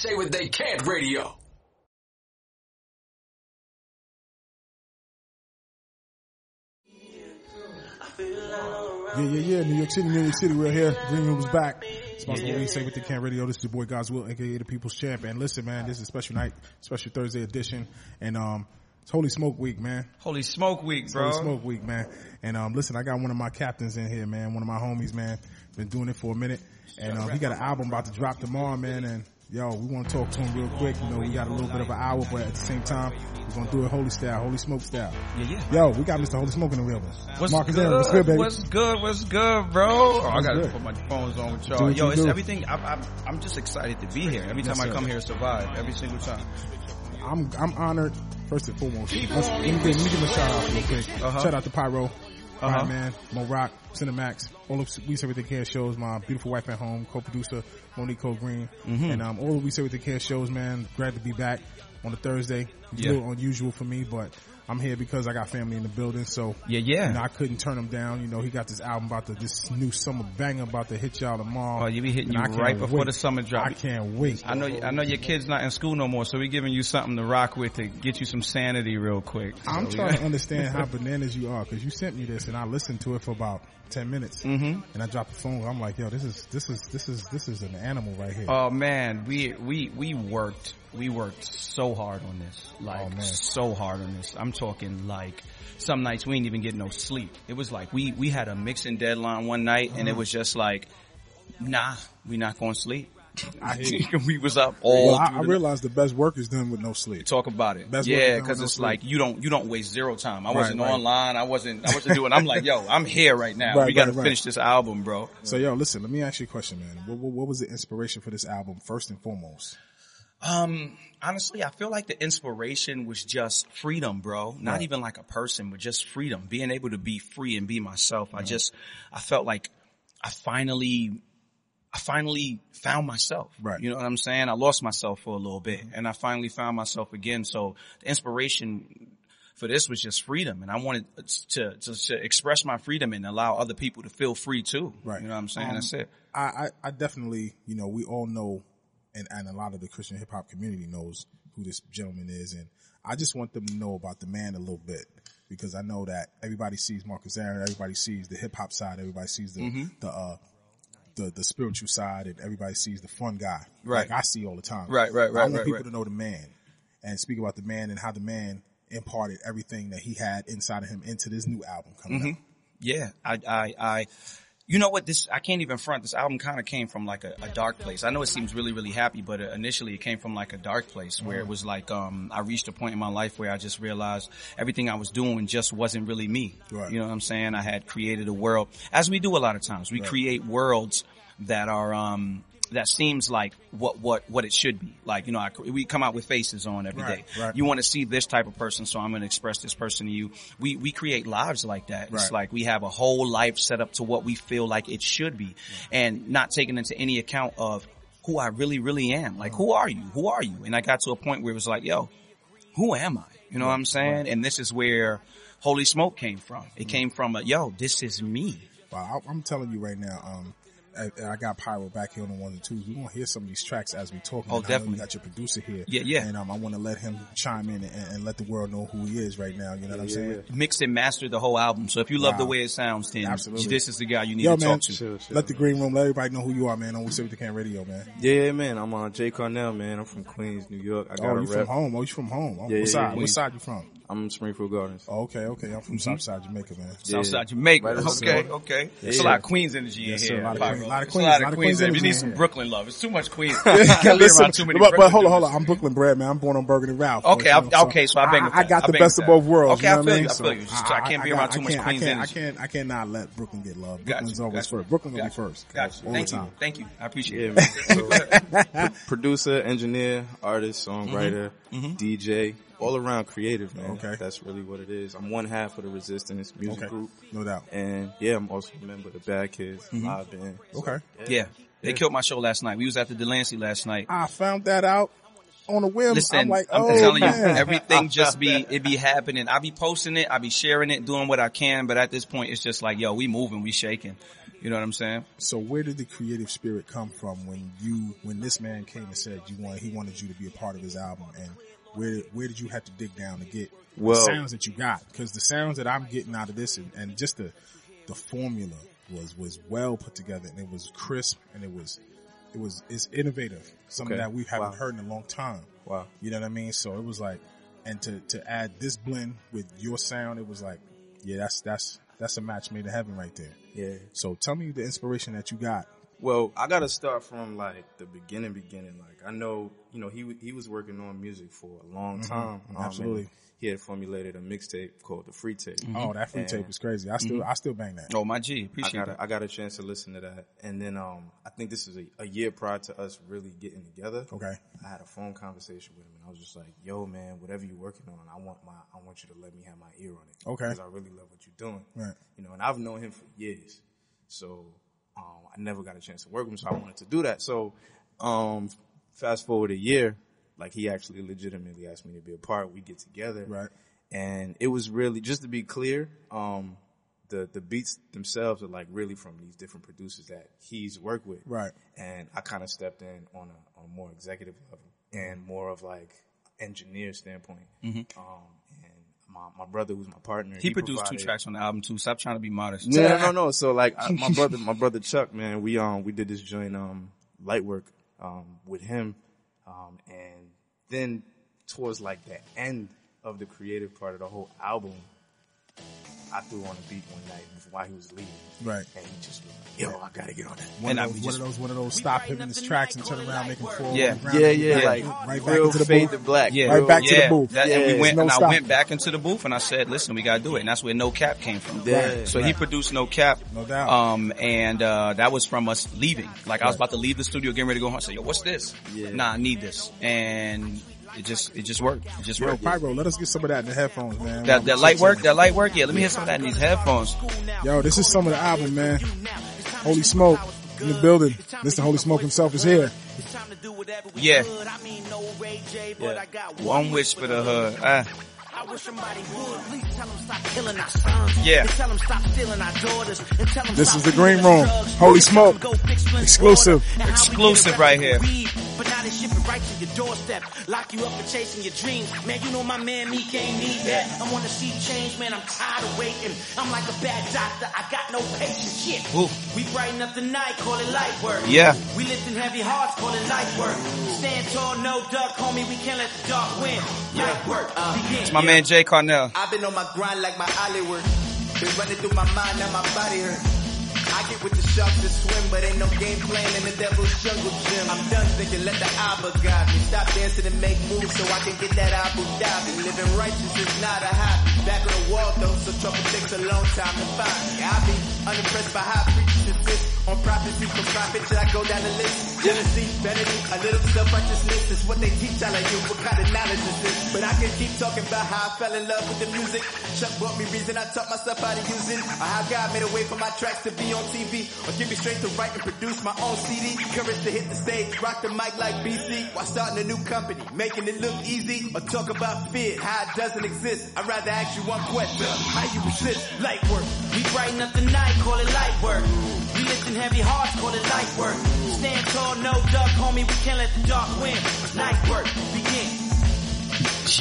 say what they can't radio. Yeah, yeah, yeah. New York City, New York City, we're here. Green Room is back. Sponsored by We Say What They Can't Radio. This is your boy God's Will, aka the People's Champ. And listen, man, this is a special night, special Thursday edition. And, um, it's Holy Smoke Week, man. Holy Smoke Week, bro. Holy Smoke Week, man. And, um, listen, I got one of my captains in here, man. One of my homies, man. Been doing it for a minute. And, um, he got an album about to drop tomorrow, man. And, yo, we want to talk to him real quick. You know, we got a little bit of an hour, but at the same time, we're going to do it holy style, holy smoke style. Yeah, yeah. Yo, we got Mr. Holy Smoke in the building. What's Marcus good? Arron, what's good, baby? What's good? What's good, bro? Oh, I gotta good? put my phones on with y'all. Yo, it's do. everything. I'm, I'm, I'm just excited to be here. Every time Yes, I come here, survive every single time. I'm I'm honored first and foremost. Let's, me give, let me give him a shout out real quick. Uh-huh. Shout out to Pyro, Uh-huh. Fire Man, Mo Rock, Cinemax, all of We Say What They Can't shows. My beautiful wife at home, co-producer Monique Cole Green, Mm-hmm. and um, all of We Say What They Can't shows. Man, glad to be back on a Thursday. It's Yeah. a little unusual for me, but I'm here because I got family in the building. So Yeah, yeah. you know, I couldn't turn him down. You know, he got this album about to this new summer banger about to hit y'all tomorrow. Oh, you be hitting And you right before wait. the summer drop. I can't wait. I know, I know your kid's not in school no more, so we're giving you something to rock with to get you some sanity real quick. I'm trying yeah. to understand how bananas you are because you sent me this and I listened to it for about ten minutes Mhm. and I dropped the phone. I'm like, yo, this is this is this is this is an animal right here. Oh man, we we we worked we worked so hard on this, like Oh, man. so hard on this. I'm talking like some nights we didn't even get no sleep. It was like we we had a mixing deadline one night, and it Uh-huh. was just like, nah, we not going to sleep. We was up all. well, I, I realized the best work is done with no sleep. Talk about it. Best yeah, because no it's sleep. like you don't you don't waste zero time. I Right, wasn't right. online. I wasn't I wasn't doing. I'm like, yo, I'm here right now. Right, we got to right, right. finish this album, bro. So, yo, listen, let me ask you a question, man. What, what, what was the inspiration for this album first and foremost? Um, honestly, I feel like the inspiration was just freedom, bro. Not Right. even like a person, but just freedom. Being able to be free and be myself. I just, I felt like I finally, I finally found myself. Right. Mm-hmm. You know what I'm saying? I lost myself for a little bit and I finally found myself again. So the inspiration for this was just freedom. And I wanted to, to, to express my freedom and allow other people to feel free too. Right. You know what I'm saying? Um, That's it. I, I, I definitely, you know, we all know, and, and a lot of the Christian hip hop community knows who this gentleman is, and I just want them to know about the man a little bit because I know that everybody sees Marcus Arron, everybody sees the hip hop side, everybody sees the Mm-hmm. the uh the the spiritual side, and everybody sees the fun guy, Right. Like I see all the time, Right, right, right. I want right, people right. to know the man and speak about the man and how the man imparted everything that he had inside of him into this new album coming Mm-hmm. out. Yeah, I, I, I, you know what? This I can't even front. This album kind of came from like a, a dark place. I know it seems really, really happy, but uh, initially it came from like a dark place where it was like um, I reached a point in my life where I just realized everything I was doing just wasn't really me. Right. You know what I'm saying? I had created a world, as we do a lot of times. We create worlds that are um, that seems like what what what it should be. Like you know, I, we come out with faces on every day. Right, right. You want to see this type of person, so I'm going to express this person to you. We we create lives like that. It's like we have a whole life set up to what we feel like it should be, and not taking into any account of who I really really am. Like who are you? Who are you? And I got to a point where it was like, yo, who am I? You know what I'm saying? And this is where Holy Smoke came from. It came from a yo, this is me. Wow, I, I'm telling you right now, um, I, I got Pyro back here on the ones and twos. We're gonna hear some of these tracks as we talk. Oh, and definitely. You got your producer here. Yeah, yeah. And um, I want to let him chime in and, and let the world know who he is right now. You know what I'm saying? Mixed and mastered the whole album. So if you love the way it sounds, then Absolutely. this is the guy you need Yo, to man, talk to. let the green room, let everybody know who you are, man. On We Say What They Can Radio, man. Yeah, man. I'm on Jay Karnell, man. I'm from Queens, New York. I got Oh, you rep. from home? Oh, you from home? Oh, Yeah, what yeah, side? yeah, What side you from? I'm from Springfield Gardens. Oh, okay, okay. I'm from Southside Jamaica, man. Southside Jamaica. Right up the okay, road. okay. Yeah, a lot of Queens energy in Yes, sir. here. A lot of Pyro. Queens- lot of Queens- a lot lot of of Queens. Queens energy. You need some. Brooklyn love. It's too much Queens. Can't be Listen, around too many but, but hold on, hold on. I'm Brooklyn bred, man. I'm born on Burgundy Ralph. Okay, you I- know, okay, so I bang with I, that. got I the bang best of both worlds. Okay, you I know what feel mean? you, I feel you. Just- I can't be around too much can't- Queens I can't, I can't, I cannot let Brooklyn get love. Gotcha, Brooklyn's always first. Brooklyn will be first. Gotcha. All Thank you. Thank you. I appreciate Yeah, it. man. So, producer, engineer, artist, songwriter, Mm-hmm. DJ, all around creative, man. Okay. That's really what it is. I'm one half of the Resistance music Okay, group. no doubt. And yeah, I'm also a member of the Bad Kids Mm-hmm. live band. Okay. Yeah. They killed my show last night. We was at the Delancey last night. I found that out on a whim. Listen, I'm like, I'm oh telling man. you, everything just be it be happening. I be posting it, I be sharing it, doing what I can, but at this point, it's just like, yo, we moving, we shaking. You know what I'm saying? So where did the creative spirit come from when you, when this man came and said you want, he wanted you to be a part of his album and where, where did you have to dig down to get Well- the sounds that you got? Cause the sounds that I'm getting out of this and, and just the, the formula was, was well put together and it was crisp and it was, it was, it's innovative. Something Okay. that we haven't Wow. heard in a long time. Wow. You know what I mean? So it was like, and to, to add this blend with your sound, it was like, yeah, that's, that's, that's a match made in heaven right there. Yeah. So tell me the inspiration that you got. Well, I gotta start from like the beginning, beginning. Like I know, you know, he he was working on music for a long time. um, absolutely. he had formulated a mixtape called the Free Tape. Oh, that free And- tape is crazy. I still, I still bang that. Oh, my G. I Appreciate got that. a, I got a chance to listen to that, and then um, I think this is a, a year prior to us really getting together. Okay. I had a phone conversation with him, and I was just like, "Yo, man, whatever you're working on, I want my, I want you to let me have my ear on it. Okay. Because I really love what you're doing. Right. You know, and I've known him for years, so um, I never got a chance to work with him, so I wanted to do that. So, um, fast forward a year, like he actually legitimately asked me to be a part. We get together, Right. and it was really just to be clear um the the beats themselves are like really from these different producers that he's worked with Right. and i kind of stepped in on a on a more executive level and more of like engineer standpoint um and my, my brother who's my partner he produced two tracks on the album too. Stop trying to be modest. no, no, no, no. So like I, my brother, my brother Chuck, man, we um we did this joint um light work um with him, um and then towards like the end of the creative part of the whole album, I threw on a beat one night while he was leaving, Right. and he just was like, "Yo, I gotta get on that." One, And of, those, be one just- of those, one of those stop him in his tracks and turn around, making forward. Yeah. Yeah, yeah, Yeah. like right back real into the fade booth. to black. Yeah, Right back to the booth. That, and Yeah. we went, No and I went back into the booth, and I said, "Listen, we gotta do it." And that's where No Cap came from. Yeah. So he produced No Cap, No doubt. Um, and uh, that was from us leaving. Like I was about to leave the studio, getting ready to go home. I said, "Yo, what's this?" Yeah. Nah, I need this, and it just it just worked. It just Yo, worked. Pyro, let us get some of that in the headphones, man. That that light work, that light work. Yeah, let me hear some of that in these headphones. Yo, this is some of the album, man. Holy Smoke in the building. Mr. Holy Smoke himself is here. Yeah. Yeah. One wish for the hood. Ah. I wish somebody would at least tell them stop killing our sons. Yeah. And tell them stop stealing our daughters. And tell them This is the Green Room. drugs. Holy Smoke. go fix Flint's Exclusive. water. And how we Exclusive right here. the. But now they ship it right to your doorstep. Lock you up for chasing your dreams. Man, you know my man, me ain't need that. I wanna see change, man. I'm tired of waiting. I'm like a bad doctor. I got no patience. Shit. Ooh. We brighten up the night, call it light work. Yeah. We lifting heavy hearts, call it light work. Stand tall, no duck, homie. We can't let the dark win. Light work. Uh, begin. It's my man Jay Karnell. I've been on my grind like my Hollywood. Been running through my mind, now my body hurt. I get with the sharks to swim, but ain't no game playing in the devil's jungle gym. I'm done thinking, let the Abba guide me. Stop dancing and make moves so I can get that Abu Dhabi. Living righteous is not a hobby. Back on the wall though, so trouble takes a long time to find me. I be unimpressed by how preachers insist on prophecy from profit. Should I go down the list? Jealousy, vanity, a little self-righteousness is what they teach all of you. What kind of knowledge is this? But I can keep talking about how I fell in love with the music. Chuck brought me reason I taught myself how to use it. Or how God made a way for my tracks to be on TV. Or give me strength to write and produce my own CD. Courage to hit the stage, rock the mic like BC. While starting a new company, making it look easy. Or talk about fear, how it doesn't exist. I'd rather ask you one question. How you resist light work? We brighten up the night, call it light work. We lifting heavy hearts, call it light work. Stand tall, no duck, homie. We can't let the dark win. Light work, begin.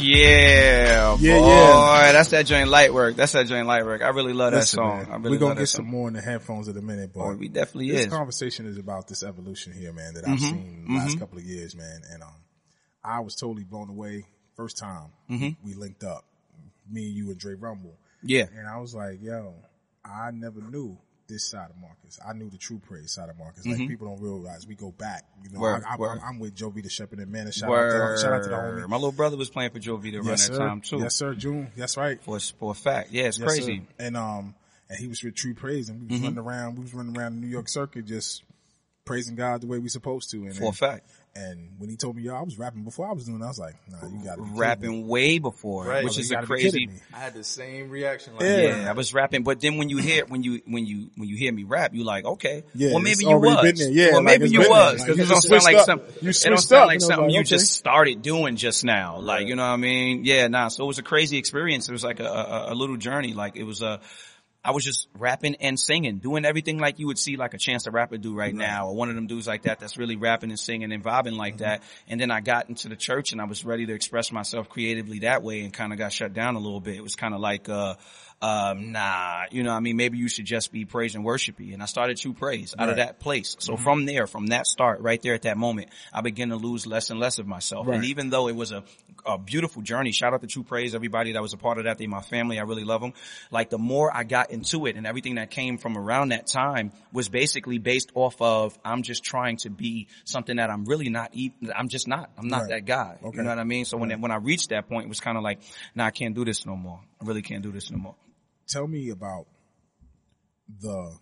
Yeah, Yeah, boy, yeah. that's that joint light work. That's that joint light work. I really love that song. man, I really we're gonna love that get some more in the headphones in a minute, but Oh, we definitely this is. conversation is about this evolution here, man, that Mm-hmm. I've seen the last couple of years, man. And um, I was totally blown away first time Mm-hmm. we linked up, me and you and Dre Rumble. Yeah, And I was like, yo, I never knew this side of Marcus. I knew the true praise side of Marcus. Like people don't realize we go back. You know, Mm-hmm. Word, I. I'm with Joe Vita Shepherd and man. And shout out, to, shout out to the homie. My little brother was playing for Joe Vita around yes, that sir. time too. Yes, sir. June. That's right. For, for a fact. Yeah, it's Yes, crazy. Mm-hmm. sir. And um, and he was with True Praise, and we was running around. We was running around the New York circuit, just praising God the way we supposed to. And For a fact. And when he told me, yo, I was rapping before I was doing, it, I was like, nah, you got to Rapping way before, Right. which You is a crazy. I had the same reaction. Like Yeah. Yeah, I was rapping, but then when you hear when you when you when you hear me rap, you like, okay, Yeah, well maybe you already was. Yeah, well like, maybe it's you been was there. because Like, it you don't sound like up. some, You it don't sound up, like and I was something like, you just started doing just now, like you know what I mean? Yeah, nah. So it was a crazy experience. It was like a, a, a little journey. Like it was a I was just rapping and singing, doing everything like you would see like a Chance the Rapper do right, now, or one of them dudes like that that's really rapping and singing and vibing like Mm-hmm. that. And then I got into the church and I was ready to express myself creatively that way and kind of got shut down a little bit. It was kind of like, uh, um, nah, you know, what I mean, maybe you should just be praise and worshipy. And I started true praise out of that place. So Mm-hmm. from there, from that start, right there at that moment, I began to lose less and less of myself. And even though it was a, a beautiful journey, shout out to True Praise, everybody that was a part of that, they my family, I really love them. Like the more I got into it and everything that came from around that time was basically based off of, I'm just trying to be something that I'm really not even, I'm just not, I'm not Right. that guy. Okay. You know what I mean? So when, when I reached that point, it was kind of like, nah, I can't do this no more. I really can't do this no more. Tell me about the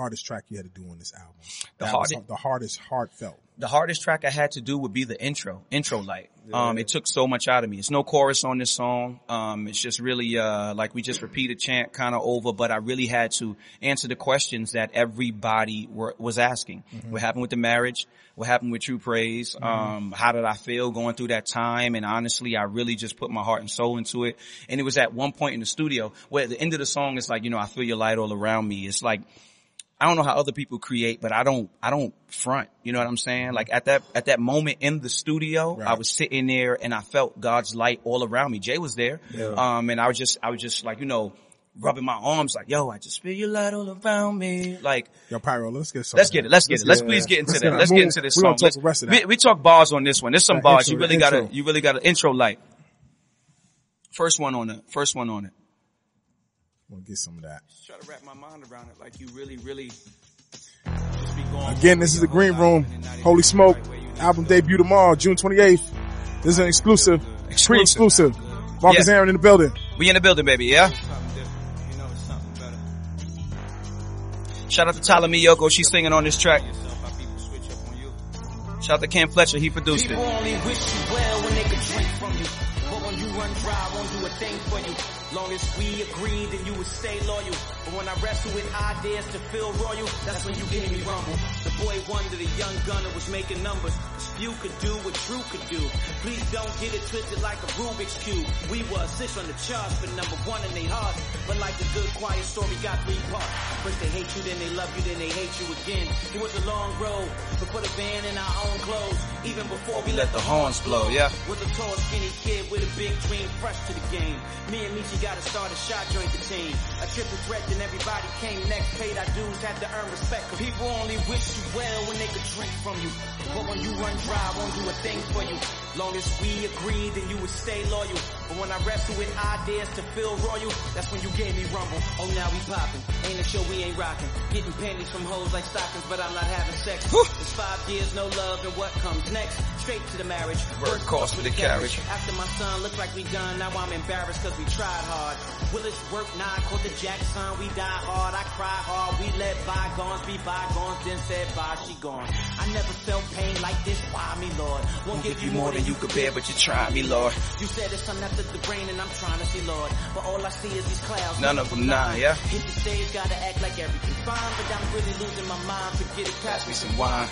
hardest track you had to do on this album. The was hardest- the hardest heartfelt. the hardest track I had to do would be the intro, intro light. Um, it took so much out of me. It's no chorus on this song. Um, it's just really, uh, like we just repeated chant kind of over, but I really had to answer the questions that everybody were, was asking. What happened with the marriage? What happened with True Praise? Um, how did I feel going through that time? And honestly, I really just put my heart and soul into it. And it was at one point in the studio where at the end of the song is like, you know, I feel your light all around me. It's like, I don't know how other people create, but I don't, I don't front. You know what I'm saying? Like at that, at that moment in the studio, Right. I was sitting there and I felt God's light all around me. Jay was there. Um, and I was just, I was just like, you know, rubbing my arms like, yo, I just feel your light all around me. Like, Yo, Pyro, let's get. Let's get it. Let's get it. Let's please get into Let's that. get. Let's get into this we song. talk Let's- the rest of we, that. we talk bars on this one. There's some That bars. intro, you really gotta, you really gotta intro light. First one on it. First one on it. Want to get some of that. Try to wrap my mind around it like you really, really just be going Again, this is the Green Room. Holy Smoke. Album debut tomorrow, June 28th. This is an exclusive. Pre-exclusive. Marcus Yeah. Arron in the building. We in the building, baby, yeah? Shout out to Tyler Miyoko, she's singing on this track. Shout out to Cam Fletcher, he produced People it. Only wish you well when they could drink from you. But when you run dry, won't do a thing for you. Long as we agree, then you would stay loyal. But when I wrestle with ideas to feel royal, that's when you gave me rumble. The boy wonder, the young gunner was making numbers. Cause Few could do what True could do. Please don't get it twisted like a Rubik's Cube. We were six on the charts, but number one in their hearts. But like a good quiet story got three parts. First they hate you, then they love you, then they hate you again. It was a long road, but put a band in our own clothes. Even before we let the horns blow, yeah. Was a tall, skinny kid with a big dream, fresh to the game. Me and Michi gotta start a shot joint the team. A triple threat, then everybody came next. Paid our dues, had to earn respect. people only wish you well when they could drink from you. But when you run dry, won't do a thing for you. Long as we agree, then you would stay loyal. But when I wrestle with ideas to feel royal, that's when you gave me rumble. Oh, now we popping. Ain't a show we ain't rocking. Getting panties from hoes like stockings, but I'm not having sex. It's five years, no love, and what comes next? Straight to the marriage. Work cost for the carriage. After my son looked like we done, now I'm embarrassed cause we tried hard. Willis work nine, caught the Jackson, we die hard, I cry hard, we let bygones be bygones, then said bye, she gone. I never felt pain like this, why me Lord? Won't give you more than you could bear, but you tried me Lord. You said it's sun after the rain and I'm trying to see Lord, but all I see is these clouds. None of them nine, yeah? Hit the stage, gotta act like everything's fine, but I'm really losing my mind, forget it, pass me some wine.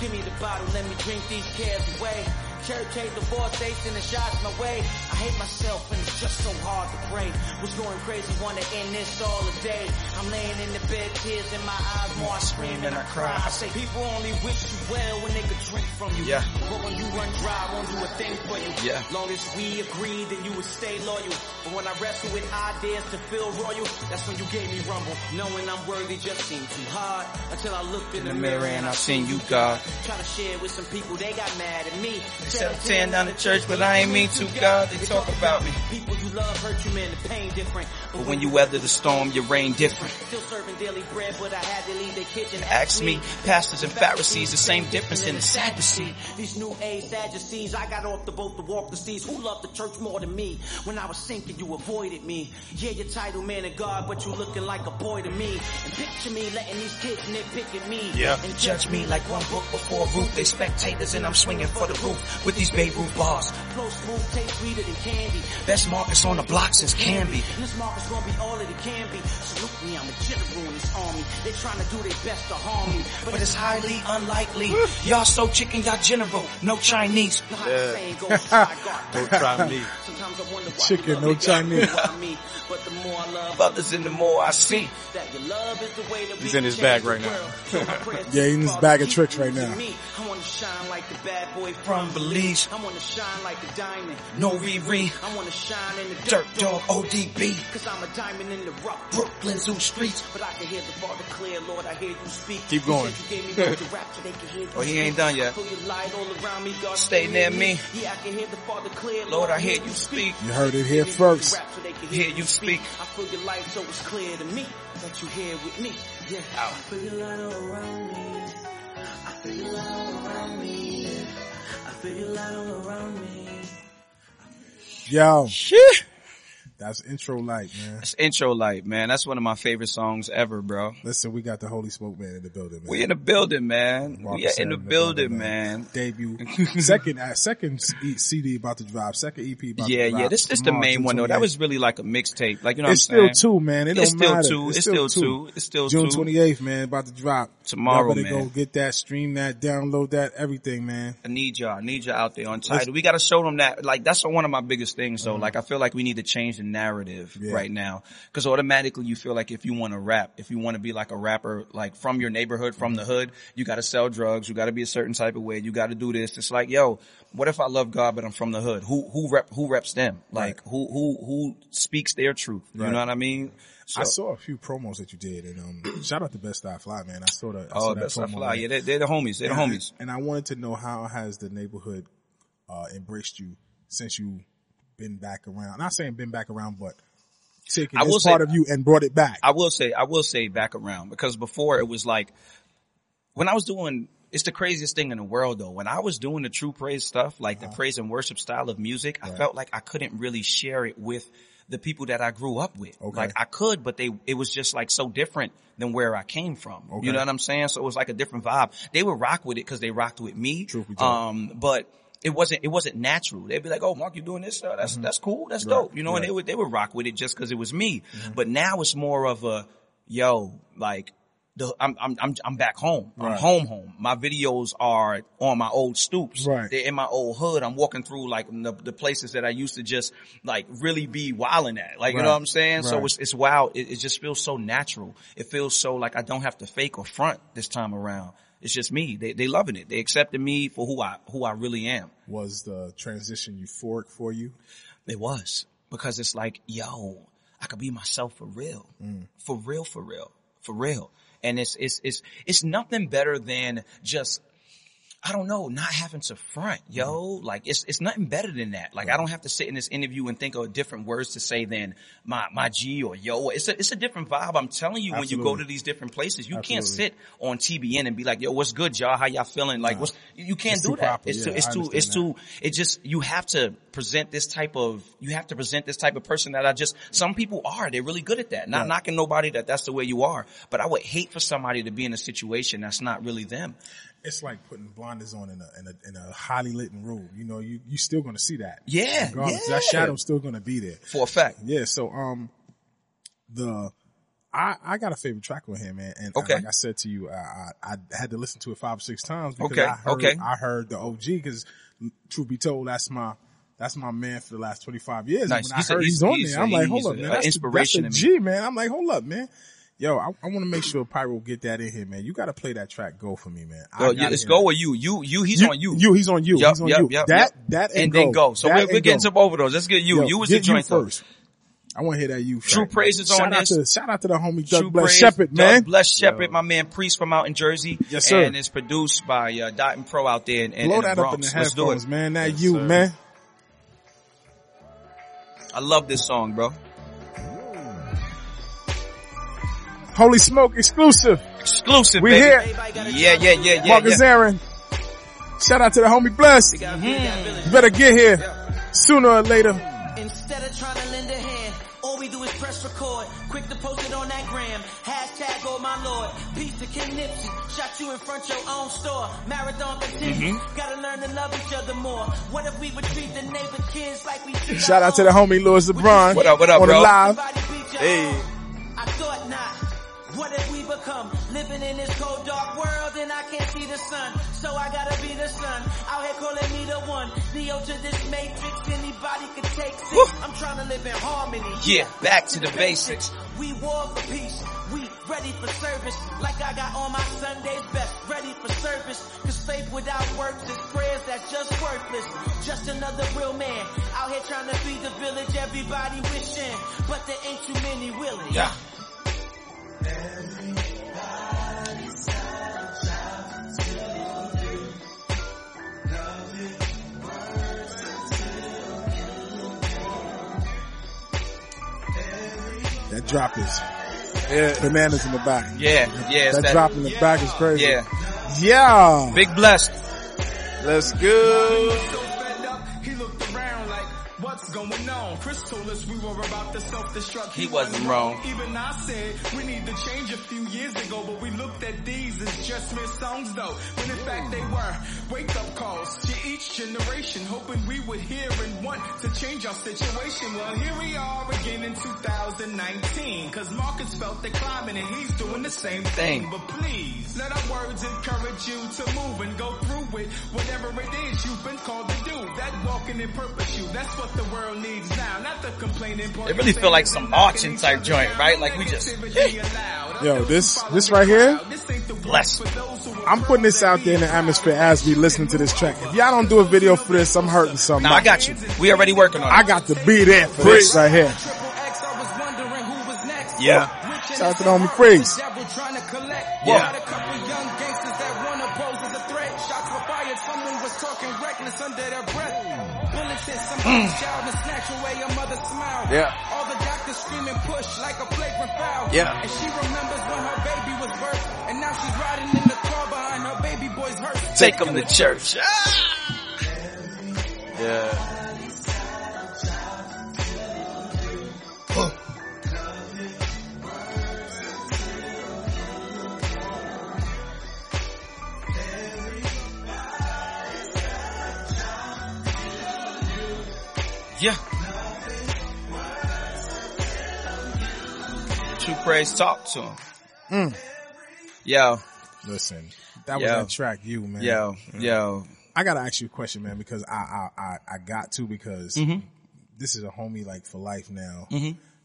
Give me the bottle, let me drink these cares away. Church hate divorce, they sending shots my way. I hate myself and it's just so hard to pray. Was going crazy, wanna end this all a day. I'm laying in the bed, tears in my eyes, more I scream and I cry. I say people only wish you well when they could drink from you. Yeah. But when you run dry, won't do a thing for you. Yeah. Long as we agree, then you would stay loyal. But when I wrestle with ideas to feel royal, that's when you gave me rumble. Knowing I'm worthy just seemed too hard until I looked in, In the mirror and I seen you, God. Try to share with some people, they got mad at me. Said I'm tearing down the church, but I ain't mean to, God. They talk about me. People you love hurt you, man, the pain different. But when you weather the storm, you reign different. Still serving daily bread, but I had to leave the kitchen. Ask me, pastors and Pharisees, the same difference in the Sadducee. These new age Sadducees, I got off the boat to walk the seas. Who loved the church more than me? When I was sinking, you avoided me. Yeah, your title man of God, but you looking like a boy to me. And picture me letting these kids nitpick at me. Yeah. And Judge me like one book before a roof. They spectators and I'm swinging for the roof with these Babe Ruth bars. Flow smooth, taste sweeter than candy. Best Marcus on the block since Camby. And this Marcus gonna be all that it can be. Salute me, I'm a general in this army. They trying to do their best to harm me. But But it's highly unlikely. Y'all so chicken, y'all general, no Chinese. know how the saying goes, try God. Don't try me. Sometimes I wonder why Chicken, no Chinese. But but the more I love Others and the more I see. that your love is the way that He's can in his bag right now. world. So my prayers Yeah, to in his bag of tricks right now. Me. I wanna shine like the bad boy From from Belize. I wanna shine like the diamond. No Riri. I wanna shine in the Dirt dirt Dog ODB. Cause I'm a diamond in the rough. Brooklyn Zoo Streets. But I can hear the Father clear, Lord, I hear you speak. Keep going. said You gave me words to rap so they can hear you Oh, he ain't done yet. I your light all around me, God. Stay near me. Yeah, I can hear the Father clear, Lord, I hear you speak. You heard it here first. So they can Hear you speak. I feel your light so it's clear to me that you here with me. Yeah. I feel your light all around me. I feel your light all around me. I feel all around me. Yo, Shit. That's intro light, man. That's intro light, man. That's one of my favorite songs ever, bro. Listen, we got the Holy Smoke Man in the building, man. We in the building, man. We Marcus are in the building, man. Debut, second, uh, second CD about to drop, second EP about Yeah, to drop. yeah. This this the main one though. That was really like a mixtape. Like you know, It's what I'm still saying? two, man. It It's don't still matter. two. It's still two. It's still June two. twenty eighth, man. About to drop Tomorrow, Y'all better man. go get that, stream that, download that, everything, man. I need y'all. I need y'all out there on title. We got to show them that. Like that's one of my biggest things. though. like I feel like we need to change the narrative Yeah. right now because automatically you feel like if you want to rap, if you want to be like a rapper, like from your neighborhood, from the hood, you got to sell drugs. You got to be a certain type of way. You got to do this. It's like, yo, what if I love God but I'm from the hood? Who who rep who reps them? Like who who who speaks their truth? You know what I mean? So, I saw a few promos that you did, and um, shout out to Best Style Fly, man. I saw that. I oh, saw that that's a promo, fly. Yeah, they're, they're the homies. They're the And I- homies. And I wanted to know how has the neighborhood uh, embraced you since you been back around. Not saying been back around, but taking I will this say- part of you and brought it back. I will say, I will say back around because before it was like, when I was doing, it's the craziest thing in the world though. When I was doing the true praise stuff, like the praise and worship style of music, I felt like I couldn't really share it with the people that I grew up with. Okay. Like I could, but they, it was just like so different than where I came from. Okay. You know what I'm saying? So it was like a different vibe. They would rock with it because they rocked with me. Truth. Um, but it wasn't, it wasn't natural. They'd be like, Oh, Mark, you doing this? That's, that's cool. That's Mm-hmm. Right, dope. You know, and they would, they would rock with it just cause it was me. Mm-hmm. But now it's more of a, yo, like, the, I'm, I'm, I'm, I'm back home. I'm home, home. My videos are on my old stoops. Right. They're in my old hood. I'm walking through like the, the places that I used to just like really be wilding at. Like, you know what I'm saying? So it's, it's wild. It, it just feels so natural. It feels so like I don't have to fake or front this time around. It's just me. They, they loving it. They accepted me for who I, who I really am. Was the transition euphoric for you? It was because it's like, yo, I could be myself for real, mm. for real, for real, for real. And it's, it's, it's, it's nothing better than just, I don't know, not having to front, yo. Mm-hmm. Like it's, it's nothing better than that. Like I don't have to sit in this interview and think of different words to say than my, my G or yo. It's a, it's a different vibe. I'm telling you, when you go to these different places, you can't sit on TBN and be like, yo, what's good, y'all? How y'all feeling? Like what's, you can't It's do too that. proper. It's too, Yeah, it's too, it's that. too, it just, you have to present this type of, you have to present this type of person that I just, some people are, they're really good at that. Not Right. knocking nobody that that's the way you are, but I would hate for somebody to be in a situation that's not really them. It's like putting blinders on in a in a, in a highly lit room. You know, you you still going to see that. Yeah, Regardless, yeah. that shadow's still going to be there. For a fact. Yeah. So um, the I I got a favorite track on here, man. And Okay. like I said to you, I, I I had to listen to it five or six times because Okay, I heard okay. I heard the OG because truth be told, that's my. That's my man for the last 25 years. And Nice. when I He's a- heard he's- he's, on he's there, a- I'm like, hold up, a- man. That's, inspiration the, that's a. G, man. I'm like, hold up, man. Yo, I, I want to make sure Pyro get that in here, man. You got to play that track "Go" for me, man. I Well, yeah, it's go that. or you. You, you, he's on you. You, he's on you. Yup, he's on yup, you. yup, that, yup. that, and, and then go. So That we're, we're getting go. to both of those. Let's get you. Yo, you was the joint first. I want to hear that you. True track. praise is shout on out this. To, shout out to the homie Doug True Bless Praise, Shepherd, Doug man. Bless Shepherd, my man Priest from out in Jersey. Yes, sir. And it's produced by uh, Dot and Pro out there in, in, Blow in the that Bronx. up in the Let's do headphones, it. man. That Yes, you, sir. man. I love this song, bro. Holy Smoke exclusive. Exclusive, We baby. here. Yeah, yeah, yeah, yeah. Marcus yeah. Arron. Shout out to the homie Bless. You better get here sooner or later. Instead of trying to lend a hand, all we do is press record. Quick to post it on that gram. Hashtag oh my lord. Peace to King Nipsey. Shot you in front your own store. Marathon continues. Mm-hmm. Gotta learn to love each other more. What if we would treat the neighbor kids like we treat Shout out to the homie Louis LeBron. What up, what up, on bro? the live. Everybody beat your Hey. I thought not. What have we become? Living in this cold dark world and I can't see the sun, so I gotta be the sun. Out here calling me the one. Neo to this matrix, anybody could take six. I'm trying to live in harmony. Yeah, back to the basics. We war for peace. We ready for service. Like I got on my Sunday's best. Ready for service. Cause faith without works is prayers that's just worthless. Just another real man. Out here trying to feed the village. Everybody wishing. But there ain't too many willing. Yeah. That drop is Yeah. bananas in the back. Yeah, yeah. That, that- drop in the back is crazy. Yeah. Yeah. Big blessed. Let's go. Going on? Chris told us we were about to self-destruct. He wasn't wrong. Even I said we need to change a few years ago, but we looked at these as just mere songs though. When in fact they were wake-up calls to each generation, hoping we would hear and want to change our situation. Well, here we are again in 2019, cause Marcus felt the climbing and he's doing the same thing. Thing. But please, let our words encourage you to move and go through it. Whatever it is you've been called to do, that walking in purpose you, that's what the world needs now, not the complaining point. It really feel like some marching type joint, right? Like we just- Yo, this- this right here, Bless. I'm putting this out there in the atmosphere as we listen to this track. If y'all don't do a video for this, I'm hurting something. Nah, I got you. We already working on it. I it. got to be there for this right here. Triple X, I was wondering who was next. Yeah. Shout out to the homie Freeze. Devil trying to collect. Yeah. Got Yeah. All the doctors screaming push like a flagrant foul. Yeah. And she remembers when her baby was birthed. And now she's riding in the car behind her baby boy's hearse. Take them to church. Yeah. Yeah. True praise talk to him. Mm. Yo, Listen, that was Yo. that track you, man. yo, yo. I gotta ask you a question, man, because I I I, I got to because Mm-hmm. this is a homie like for life now.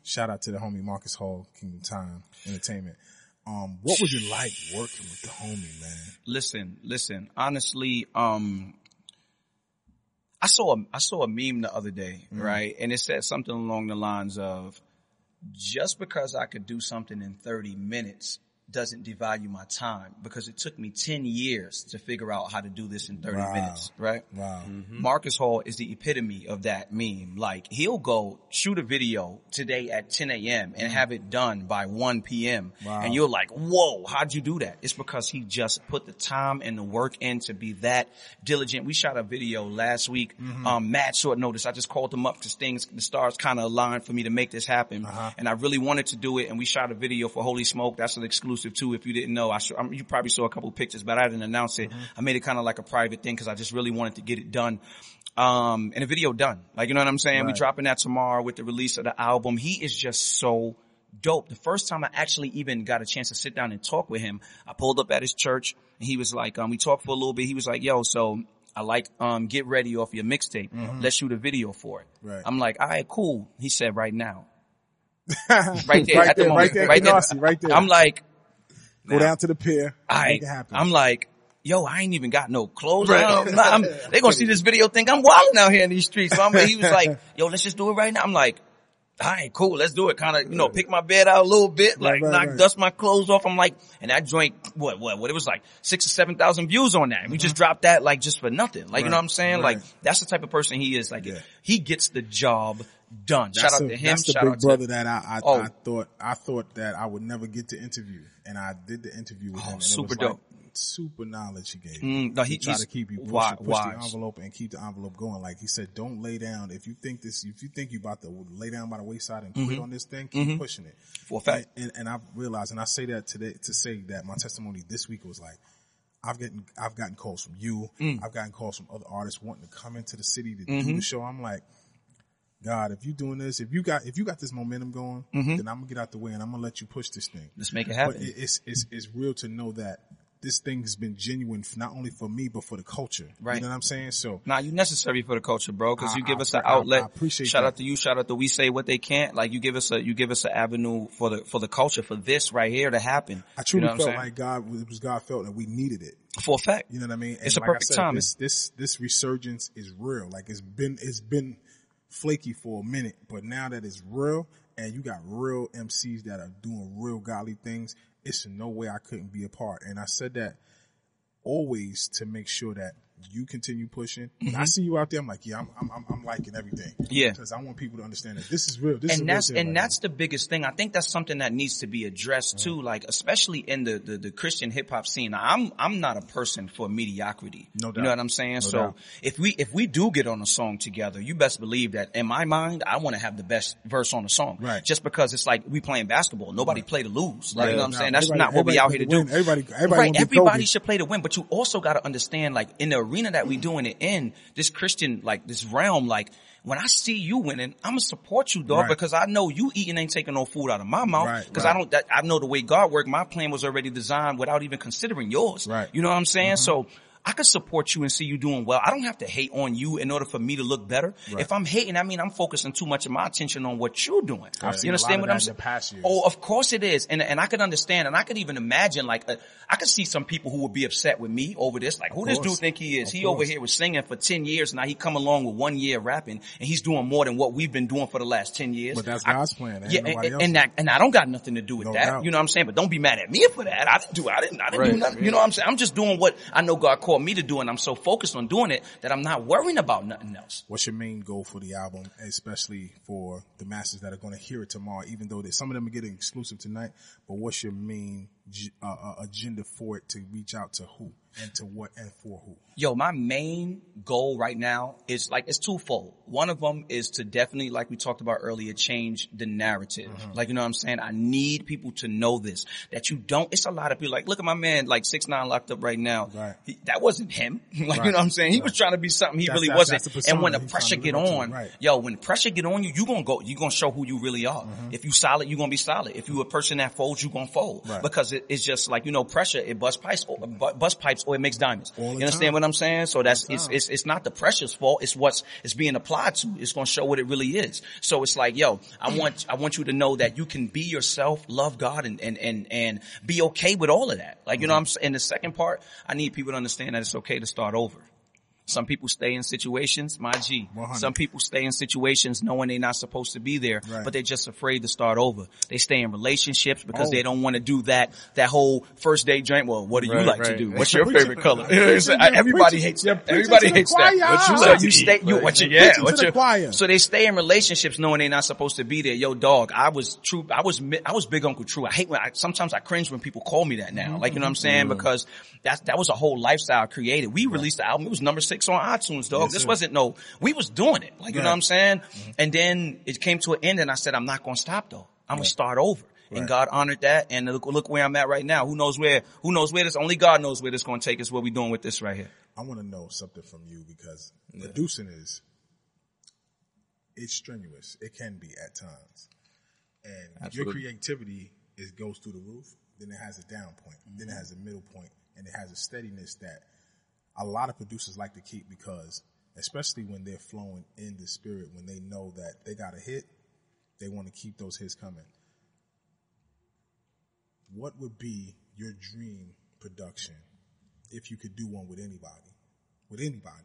Shout out to the homie Marcus Hall, Kingdom Time Entertainment. Um, what was it like working with the homie, man? Listen, listen. Honestly, um, I saw a, I saw a meme the other day, right? And it said something along the lines of, just because I could do something in 30 minutes doesn't devalue my time because it took me 10 years to figure out how to do this in 30 Wow. minutes, right? Wow. Mm-hmm. Marcus Hall is the epitome of that meme. Like he'll go shoot a video today at 10 a.m. and mm-hmm. have it done by 1 p.m. Wow. And you're like, whoa, how'd you do that? It's because he just put the time and the work in to be that diligent. We shot a video last week, mm-hmm. um, mad short notice. I just called him up because things, the stars kind of aligned for me to make this happen. Uh-huh. And I really wanted to do it. And we shot a video for Holy Smoke. That's an exclusive too. If you didn't know, I, sh- I you probably saw a couple pictures, but I didn't announce it. I made it kind of like a private thing because I just really wanted to get it done. Um, and the video done. Like, you know what I'm saying? We Right. dropping that tomorrow with the release of the album. He is just so dope. The first time I actually even got a chance to sit down and talk with him, I pulled up at his church and he was like, um, we talked for a little bit. He was like, yo, so I like, um, get ready off your mixtape. Let's shoot a video for it. Right. I'm like, all right, cool. He said right now. Right there right at the there, moment. right there, right there. Right there. I'm like, Go down to the pier. I, make it happen. I'm like, yo, I ain't even got no clothes on. I'm not- I'm- they gonna see this video, think I'm wilding out here in these streets. So I'm, he was like, yo, let's just do it right now. I'm like, all right, cool, let's do it. Kind of, you know, pick my bed out a little bit, like right, knock, right. dust my clothes off. I'm like, and that joint, what, what, what? It was like six or seven thousand views on that. And we just dropped that like just for nothing. Like, you know what I'm saying? Mm-hmm. right. Like, that's the type of person he is. Like, Yeah. he gets the job done. That's shout out the- to him. That's the shout big out to brother that I, I, Oh. I thought I thought that I would never get to interview, and I did the interview with Oh, him. And super it was dope. Like super knowledge he gave. Mm, no, he- try he's to keep you push, wi- push the envelope and keep the envelope going. Like he said, don't lay down. If you think this, if you think you about to lay down by the wayside and quit on this thing, keep pushing it. Mm-hmm. For a fact. And, and, and I realized, and I say that today to say that my testimony this week was like. I've gotten I've gotten calls from you. Mm. I've gotten calls from other artists wanting to come into the city to Mm-hmm. do the show. I'm like, God, if you're doing this, if you got if you got this momentum going, mm-hmm. then I'm gonna get out the way and I'm gonna let you push this thing. Let's make it But happen. it, it's it's it's real to know that this thing has been genuine, not only for me but for the culture. Right. You know what I'm saying? So Nah, you necessary for the culture, bro. Because you give I- us an I- I outlet. appreciate shout that. out to you. Shout out to we say what they can't. Like you give us a you give us an avenue for the for the culture for this right here to happen. I truly you know felt like God it was God felt that we needed it. for a fact. You know what I mean? And It's a like I perfect timing. This, this this resurgence is real. Like it's been it's been flaky for a minute, but now that it's real and you got real MCs that are doing real godly things, it's no way I couldn't be a part. And I said that always to make sure that you continue pushing. When I see you out there, I'm like, yeah, I'm I'm, I'm, I'm liking everything. Mm-hmm. Yeah. because I want people to understand that this is real. This and real that's and right that's the biggest thing. I think that's something that needs to be addressed too. Like especially in the the, the Christian hip hop scene. I'm I'm not a person for mediocrity. No doubt. You know what I'm saying? so doubt. if we if we do get on a song together, you best believe that in my mind, I want to have the best verse on the song. Right. Just because it's like we playing basketball, nobody play to lose. Like you know what I'm Now, saying? That's not what we out here to win. do. Everybody- everybody right? Everybody should play to win, but you also got to understand, like in the arena that we doing it in, this Christian, like this realm, like when I see you winning, I'm gonna support you, dog, Right. because I know you eating ain't taking no food out of my mouth. Because right. I don't, that, I know the way God worked. My plan was already designed without even considering yours. Right. You know what I'm saying? Mm-hmm. So. I could support you and see you doing well. I don't have to hate on you in order for me to look better. If I'm hating, I mean I'm focusing too much of my attention on what you're doing. Seen you understand what I'm saying? the past years. Oh, of course it is. And, and I could understand and I could even imagine like, uh, I could see some people who would be upset with me over this. Like, who this dude think he is? Of he over here was singing for 10 years. And now he come along with one year rapping and he's doing more than what we've been doing for the last 10 years. But that's I- God's plan. Ain't yeah, and, and that, and I don't got nothing to do with No that. doubt. You know what I'm saying? But don't be mad at me for that. I didn't do, I didn't, I didn't do Right, nothing. You know what I'm saying? I'm just doing what I know God called me to do and I'm so focused on doing it that I'm not worrying about nothing else. What's your main goal for the album, especially for the masses that are going to hear it tomorrow? Even though some of them are getting exclusive tonight, but what's your main uh, uh, agenda for it to reach out to who and to what and for who? Yo, my main goal right now is like, it's twofold. One of them is to definitely, like we talked about earlier, change the narrative. Mm-hmm. Like, you know what I'm saying? I need people to know this, that you don't, it's a lot of people like, look at my man, like six nine locked up right now. Right. He- that wasn't him. like, Right. you know what I'm saying? He was trying to be something he That's- really that's- wasn't. that's and when the pressure get live up to, on, right. yo, when the pressure get on you, you gonna go, you gonna show who you really are. Mm-hmm. If you solid, you gonna be solid. If you a person that folds, you gonna fold. Right. Because it, it's just like, you know, pressure, it bust pipes, bu- bust pipes or it makes diamonds. You understand time. what I'm saying? So that's, it's, it's, it's not the pressure's fault. It's what's, it's being applied to. It's going to show what it really is. So it's like, yo, I want, I want you to know that you can be yourself, love God and, and, and, and be okay with all of that. Like, you know what I'm saying? And the second part, I need people to understand that it's okay to start over. Some people stay in situations, my G. 100. Some people stay in situations knowing they're not supposed to be there, Right. but they're just afraid to start over. They stay in relationships because Oh. they don't want to do that, that whole first day drink. Well, what do you Right, like to do? What's your favorite color? You know what I'm saying? preaching- Everybody hates that. Everybody hates that. What you So like you stay, you, what you, yeah, what you, so they stay in relationships knowing they're not supposed to be there. Yo, dog, I was true, I was, I was big Uncle True. I hate when I, sometimes I cringe when people call me that now. Like, you know what I'm saying? Because that, that was a whole lifestyle created. We released the album. It was number six on iTunes, dog. Yes, this sir. wasn't no, we was doing it. Like, you know what I'm saying? Mm-hmm. And then it came to an end and I said, I'm not going to stop though. I'm going to start over. And God honored that. And look, look where I'm at right now. Who knows where, who knows where this, only God knows where this going to take us, what we doing with this right here. I want to know something from you because producing is it's strenuous. It can be at times, and Absolutely. your creativity is goes through the roof. Then it has a down point. Then it mm-hmm. has a middle point, and it has a steadiness that a lot of producers like to keep because, especially when they're flowing in the spirit, when they know that they got a hit, they want to keep those hits coming. What would be your dream production if you could do one with anybody? With anybody.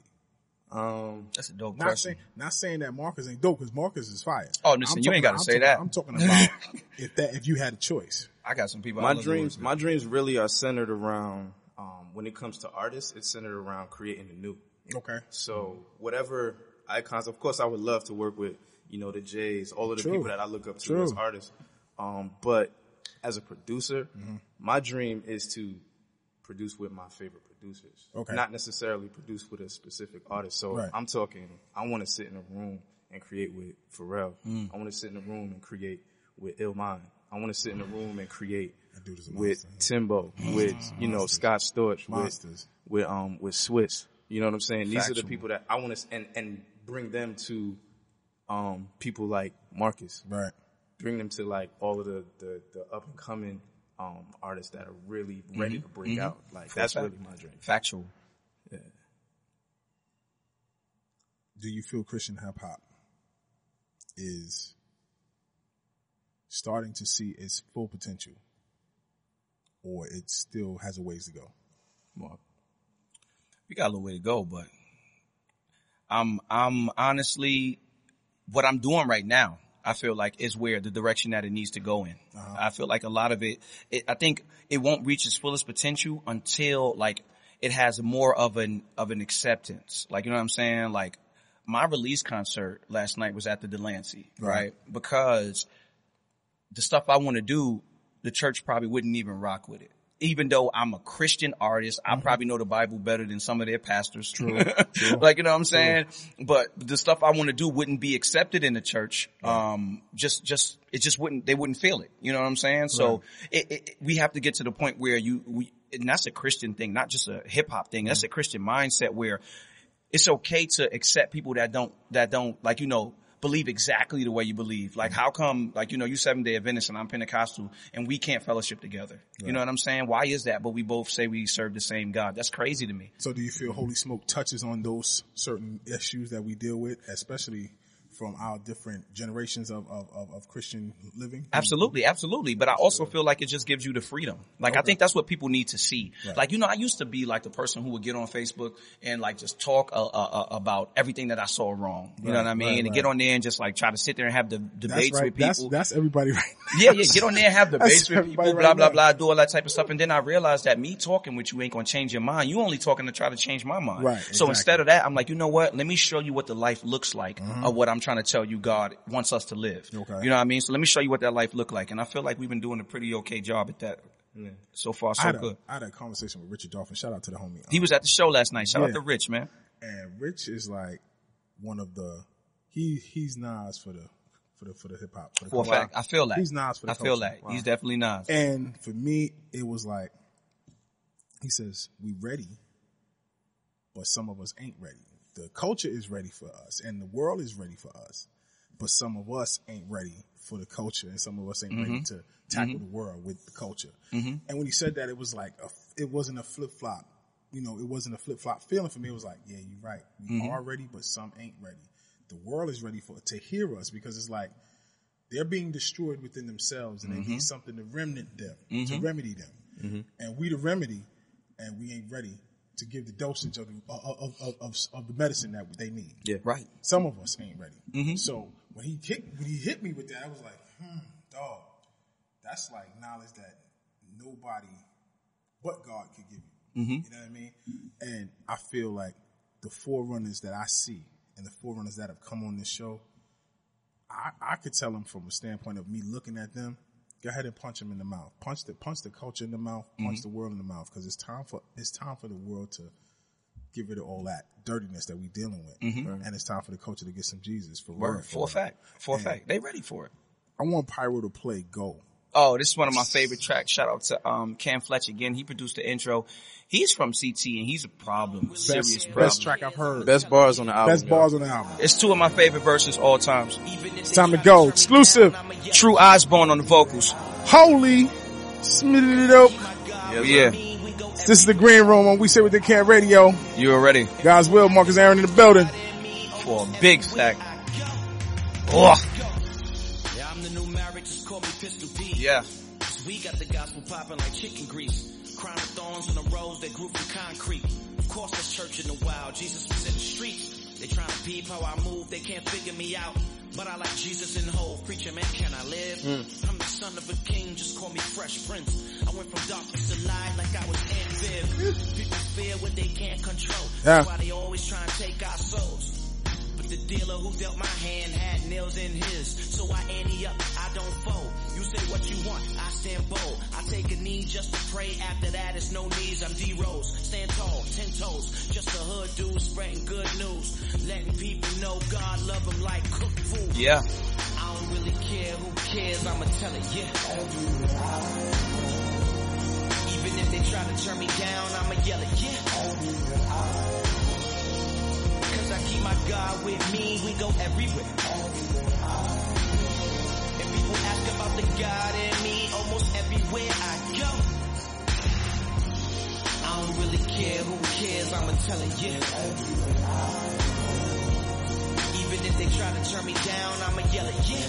Um, That's a dope Not question. saying, not saying that Marcus ain't dope because Marcus is fire. Oh, listen, I'm you ain't gotta I'm say talking- that. I'm talking about if that, if you had a choice. I got some people. My love dreams, my dreams really are centered around, um, when it comes to artists, it's centered around creating the new. Okay. So whatever icons, of course, I would love to work with, you know, the Jays, all of the True. people that I look up to True. as artists. Um, but as a producer, Mm-hmm. my dream is to produce with my favorite producers. Okay. Not necessarily produce with a specific artist. So Right. I'm talking, I want to sit in a room and create with Pharrell. Mm. I want to sit in a room and create with Illmind. I want to sit in a room and create That dude is a with monster. Timbo, with, you know, Scott Storch, with, Monsters. with um with Swizz. You know what I'm saying? These are the people that I want to and and bring them to um people like Marcus. Right. Bring them to like all of the the, the up and coming um, artists that are really ready to break out. Like For that's fact. really my dream. Factual. Do you feel Christian hip hop is starting to see its full potential, or it still has a ways to go? Well, we got a little way to go, but I'm I'm honestly what I'm doing right now. I feel like is where the direction that it needs to go in. Uh-huh. I feel like a lot of it, it, I think it won't reach its fullest potential until like it has more of an of an acceptance. Like you know what I'm saying? Like my release concert last night was at the Delancey, right? Because the stuff I want to do, the church probably wouldn't even rock with it. Even though I'm a Christian artist, I probably know the Bible better than some of their pastors. True. like, you know what I'm saying? But the stuff I want to do wouldn't be accepted in the church. Um, just, just, it just wouldn't, they wouldn't feel it. You know what I'm saying? So it, it, we have to get to the point where you, we, and that's a Christian thing, not just a hip hop thing. That's a Christian mindset where it's okay to accept people that don't, that don't, like, you know, believe exactly the way you believe. Like, how come, like, you know, you seven day Adventist and I'm Pentecostal and we can't fellowship together? You know what I'm saying? Why is that? But we both say we serve the same God. That's crazy to me. So do you feel Holy Smoke touches on those certain issues that we deal with, especially from our different generations of, of, of, of Christian living? Absolutely, absolutely. But I also feel like it just gives you the freedom. Like I think that's what people need to see. Like you know, I used to be like the person who would get on Facebook and like just talk uh, uh, uh, about everything that I saw wrong. You know what I mean? right, and right. get on there and just like try to sit there and have the debates right. with people. That's, that's everybody right now. Yeah, yeah, get on there and have debates with people, blah, right blah, blah, do all that type of stuff. And then I realized that me talking with you ain't gonna change your mind. You only talking to try to change my mind. Right, So exactly. instead of that, I'm like, you know what? Let me show you what the life looks like of what I'm trying to tell you God wants us to live. Okay. You know what I mean? So let me show you what that life looked like. And I feel like we've been doing a pretty okay job at that. So far, I so had, a, good. I had a conversation with Richard Dolphin. Shout out to the homie. He um, was at the show last night. Shout out Yeah. to Rich, man. and Rich is like one of the he he's Nas for the for the for the hip hop. For, For a fact. I feel that. He's Nas for the I feel culture. that. He's definitely Nas. And for me, it was like he says, "We ready, but some of us ain't ready. The culture is ready for us, and the world is ready for us, but some of us ain't ready for the culture, and some of us ain't ready mm-hmm. to tackle mm-hmm. the world with the culture." Mm-hmm. And when he said that, it was like a, it wasn't a flip flop. You know, it wasn't a flip flop feeling for me. It was like, yeah, you're right. We are ready, but some ain't ready. The world is ready for to hear us because it's like they're being destroyed within themselves and they need something to remnant them, to remedy them. And we the remedy and we ain't ready to give the dosage of the, of, of, of, of the medicine that they need. Yeah. Right. Some of us ain't ready. So when he hit, when he hit me with that, I was like, hmm, dog, that's like knowledge that nobody but God could give you. You know what I mean? And I feel like the forerunners that I see and the forerunners that have come on this show, I, I could tell them from a standpoint of me looking at them, go ahead and punch them in the mouth. Punch the, punch the culture in the mouth, punch mm-hmm. the world in the mouth. Cause it's time for, it's time for the world to get rid of all that dirtiness that we're dealing with. Mm-hmm. And it's time for the culture to get some Jesus for real. Word. For a fact. For a fact. They ready for it. I want Pyro to play Go. Oh, this is one of my favorite tracks. Shout out to um, Cam Fletcher again. He produced the intro. He's from CT and he's a problem, serious Best, problem. best track I've heard. Best bars on the album. Best yo. bars on the album. It's two of my favorite verses all times. Time to go. Exclusive. True Osborne on the vocals. Holy. Smitty it up. Yeah, This is the Green Room on We Say What They Can't Radio. you already Guys, Will, Marcus Arron in the building. for a big sack. Oh, Yeah. We got the gospel popping like chicken grease. Crown of thorns on the roads that grew from concrete. Of course, there's church in the wild. Jesus was in the streets. They trying to peep how I move. They can't figure me out. But I like Jesus in whole. Preacher man, can I live? Hmm. I'm the son of a king. Just call me Fresh Prince. I went from darkness to light like I was Aunt Viv. People fear what they can't control. Yeah. That's why they always try and take our souls. The dealer who dealt my hand had nails in his. So I ante up, I don't fold. You say what you want, I stand bold. I take a knee just to pray. After that, it's no knees. I'm D-Rose. Stand tall, ten toes. Just a hood dude spreading good news. Letting people know God love them like cooked food. Yeah. I don't really care who cares, I'ma tell it, yeah. Even if they try to turn me down, I'ma yell it, yeah. God with me, we go everywhere. And people ask about the God in me almost everywhere I go. I don't really care who cares, I'ma tell it yeah. Even if they try to turn me down, I'ma yell at you.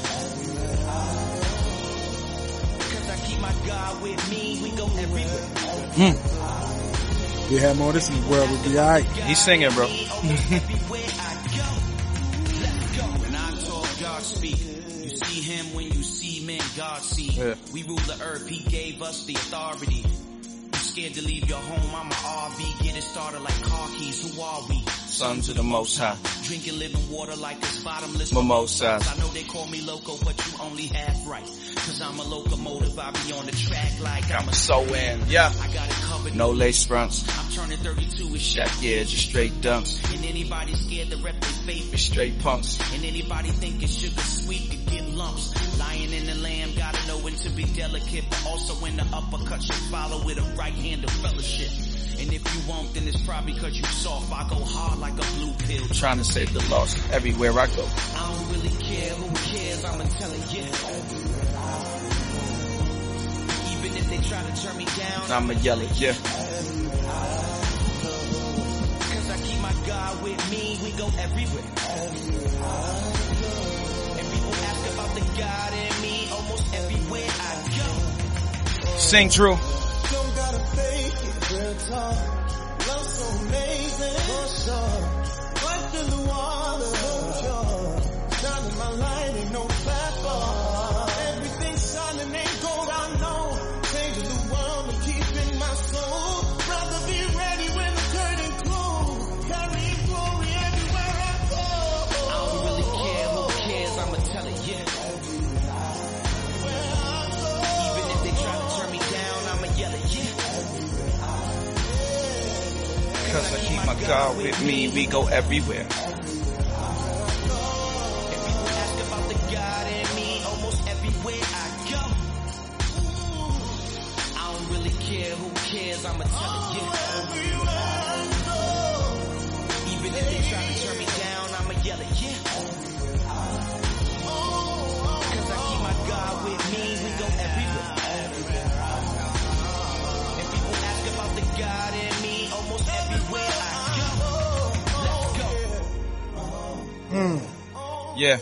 Cause I keep my God with me, we go everywhere. Mm. We had more. This is where we'll be all right. He's singing, bro speak. You see him when you see men, God see. Yeah. We rule the earth, he gave us the authority. You scared to leave your home, I'm a RV. Get it started like car keys, who are we? Sons of the Most High. Drinking living water like it's bottomless Mimosas. I know they call me loco, but you only half right. Cause I'm a locomotive, I be on the track like I'm I'm a so in. Yeah. I got it covered. No lace fronts. I'm turning 32 with shit. Yeah, just straight dunks. And anybody scared to rep their faith is Straight punks. And anybody thinking sugar sweet could get lumps. Lion and the lamb gotta know when to be delicate, but also when the uppercut should follow with a right hand of fellowship. And if you won't, then it's probably cause you soft. I go hard like a blue pill. Trying to save the lost everywhere I go. I don't really care who cares, I'ma tell it, yeah. Even if they try to turn me down, I'ma yell it. Yeah. Cause I keep my God with me, we go everywhere. And people ask about the God in me, almost everywhere I go. Sing true. God with me, we go everywhere. Yeah.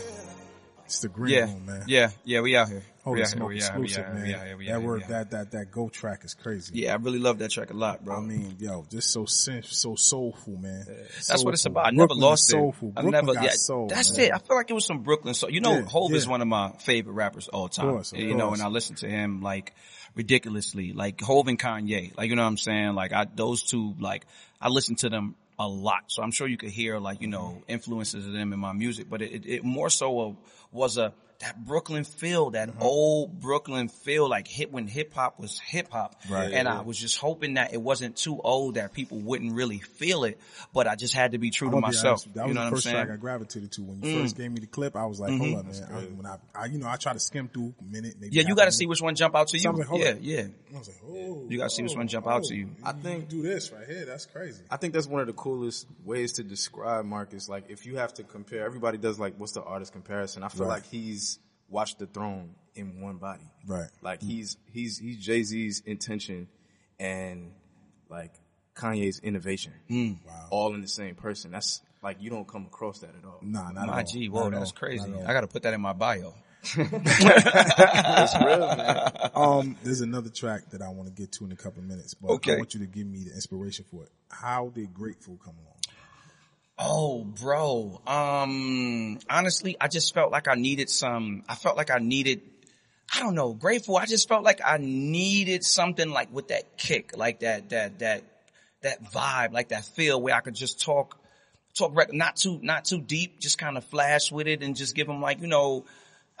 It's the green Yeah. room, man. Yeah. Yeah. We out here. Holy we out here. smoke here. Exclusive, man. We out here. We out that here. word, we out here. that that that go track is crazy. Yeah, I really love that track a lot, bro. I mean, yo, just so so soulful, man. That's what it's about. I never Brooklyn lost is it. soulful. I Brooklyn never. Yeah, soul, that's man. it. I feel like it was some Brooklyn soul. You know, Yeah, Hove is one of my favorite rappers all time. course, of you know, and I listen to him like ridiculously, like Hove and Kanye. Like you know what I'm saying? Like I those two, like I listen to them a lot. So I'm sure you could hear like you know influences of them in my music, but it, it, more so was a that Brooklyn feel, that Mm-hmm. old Brooklyn feel, like hit when hip hop was hip hop. Right. And I was just hoping that it wasn't too old that people wouldn't really feel it, but I just had to be true I'm to be myself. honest, That you was know the what I'm first saying? Mm. track I gravitated to. When you first gave me the clip, I was like, hold up, man. I, when I, I, you know, I try to skim through a minute. Maybe Yeah, you got to see which one jump out to you. So I'm like, yeah, up. yeah. I was like, oh, You gotta see which one jump out oh, to you. I think- do this right here. That's crazy. I think that's one of the coolest ways to describe Marcus. Like if you have to compare, everybody does like, what's the artist comparison? I feel Right. like he's watched the throne in one body. Right. Like he's, he's, he's Jay-Z's intention and like Kanye's innovation. Wow. All in the same person. That's like, you don't come across that at all. Nah, not My at. G, Not whoa, at that's all. crazy. Not at all. I got to put that in my bio. That's real, man. Um, there's another track that I want to get to in a couple of minutes, but Okay. I want you to give me the inspiration for it. How did Grateful come along? Oh, bro. Um, honestly, I just felt like I needed some, I felt like I needed, I don't know, grateful. I just felt like I needed something like with that kick, like that, that, that, that vibe, like that feel where I could just talk, talk not too, not too deep, just kind of flash with it and just give them like, you know,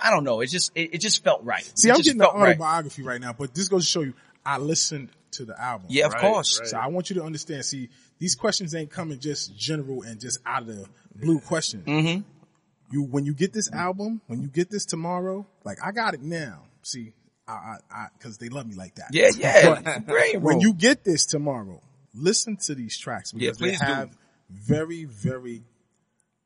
I don't know. It just, it, it just felt right. See, It I'm getting the felt right. autobiography right. now, but this goes to show you, I listened to the album. Yeah, of Right, course. right. So I want you to understand. See, these questions ain't coming just general and just out of the blue questions. Mm-hmm. You when you get this album, when you get this tomorrow, like I got it now. See, I, I, I cause they love me like that. Yeah, yeah. Brilliant, When you get this tomorrow, listen to these tracks because Yeah, they do. have very, very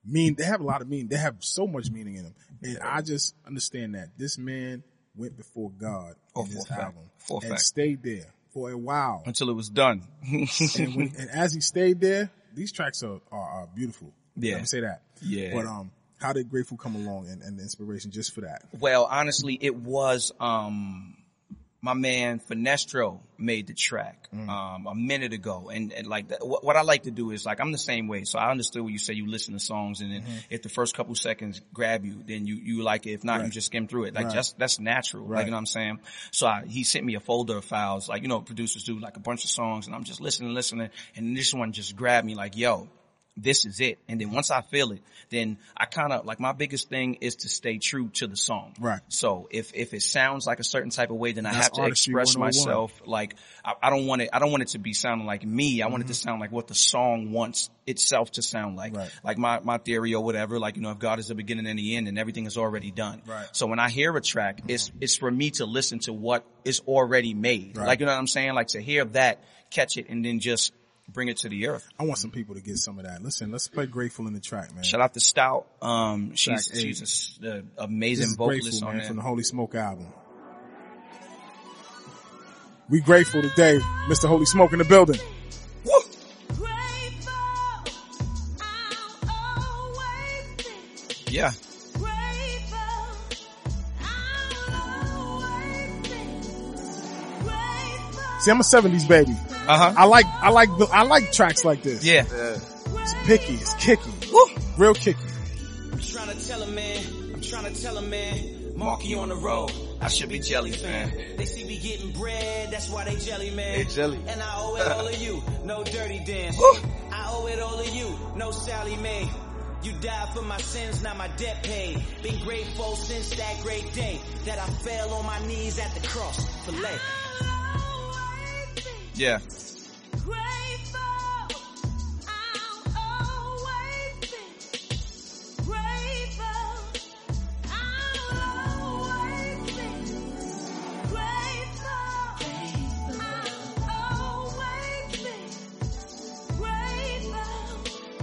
mean. They have a lot of meaning. They have so much meaning in them, and I just understand that this man went before God Oh, in this fact. album For and fact. stayed there for a while. until it was done. and, when, and as he stayed there, these tracks are, are, are beautiful. Yeah. Say that. Yeah. But, um, how did Grateful come along and, and the inspiration just for that? Well, honestly, it was um my man Finestro made the track um a minute ago, and, and like that, what, what I like to do is like I'm the same way. So I understood when you say you listen to songs, and then if the first couple seconds grab you, then you you like it. If not, you just skim through it. Like Right. that's that's natural. Right. Like you know what I'm saying. So I, he sent me a folder of files, like you know producers do, like a bunch of songs, and I'm just listening, listening, and this one just grabbed me, like yo this is it. And then once I feel it, then I kind of like my biggest thing is to stay true to the song. Right. So if if it sounds like a certain type of way, then I have to express myself. Like I, I don't want it. I don't want it to be sounding like me. I want Mm-hmm. it to sound like what the song wants itself to sound like. Right. Like my my theory or whatever. Like you know, if God is the beginning and the end, and everything is already done. Right. So when I hear a track, it's it's for me to listen to what is already made. Right. Like you know what I'm saying? Like to hear that, catch it, and then just bring it to the earth. I want some people to get some of that. Listen, let's play Grateful in the track, man. Shout out to Stout. Um, she's Track she's a s- a, This amazing vocalist Grateful, on man, there. from the Holy Smoke album. We grateful today, Mr. Holy Smoke in the building. yeah, See, I'm a '70s baby. Uh huh, I like, I like, I like tracks like this. yeah. Yeah. It's picky, it's kicky, real kicky. I'm trying to tell him, man. I'm trying to tell him, man. Marky on the road. I should be jelly fan. They see me getting bread, that's why they jelly, man. They jelly. And I owe it all to you, no dirty dance. I owe it all to you, no Sallie Mae. You died for my sins, now my debt paid. Been grateful since that great day that I fell on my knees at the cross for lay. Yeah,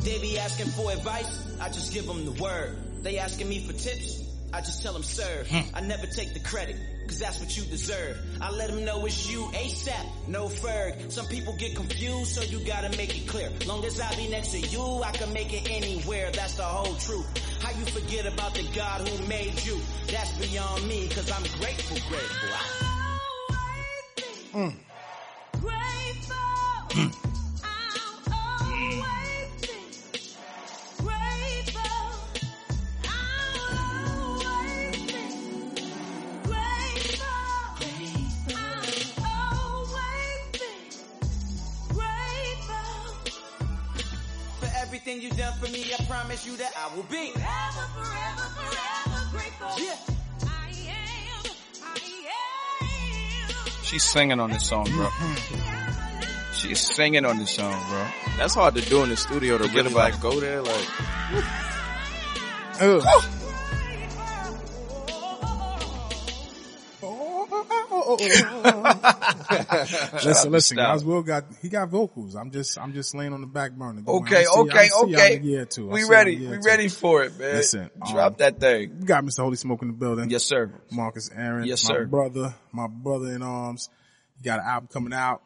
They be asking for advice, I just give them the word. They asking me for tips, I just tell them serve. Hmm. I never take the credit, cause that's what you deserve. I let them know it's you ASAP, no Ferg. Some people get confused, so you gotta make it clear. Long as I be next to you, I can make it anywhere, that's the whole truth. How you forget about the God who made you? That's beyond me, cause I'm grateful, grateful. I- For singing on this song, bro. She's singing on this song, bro. That's hard to do in the studio to really about like go there. Like, Ugh. listen, listen, Stout. guys. Will got he got vocals. I'm just I'm just laying on the back burner. Don't. Okay, I'll see- okay, I'll see y'all okay. in a year or two. We see y'all in a ready. We or ready for it, man. Listen, drop um, that thing. We got Mr. Holy Smoke in the building. Yes, sir. Marcus Arron. Yes, sir. my sir. brother, my brother in arms. Got an album coming out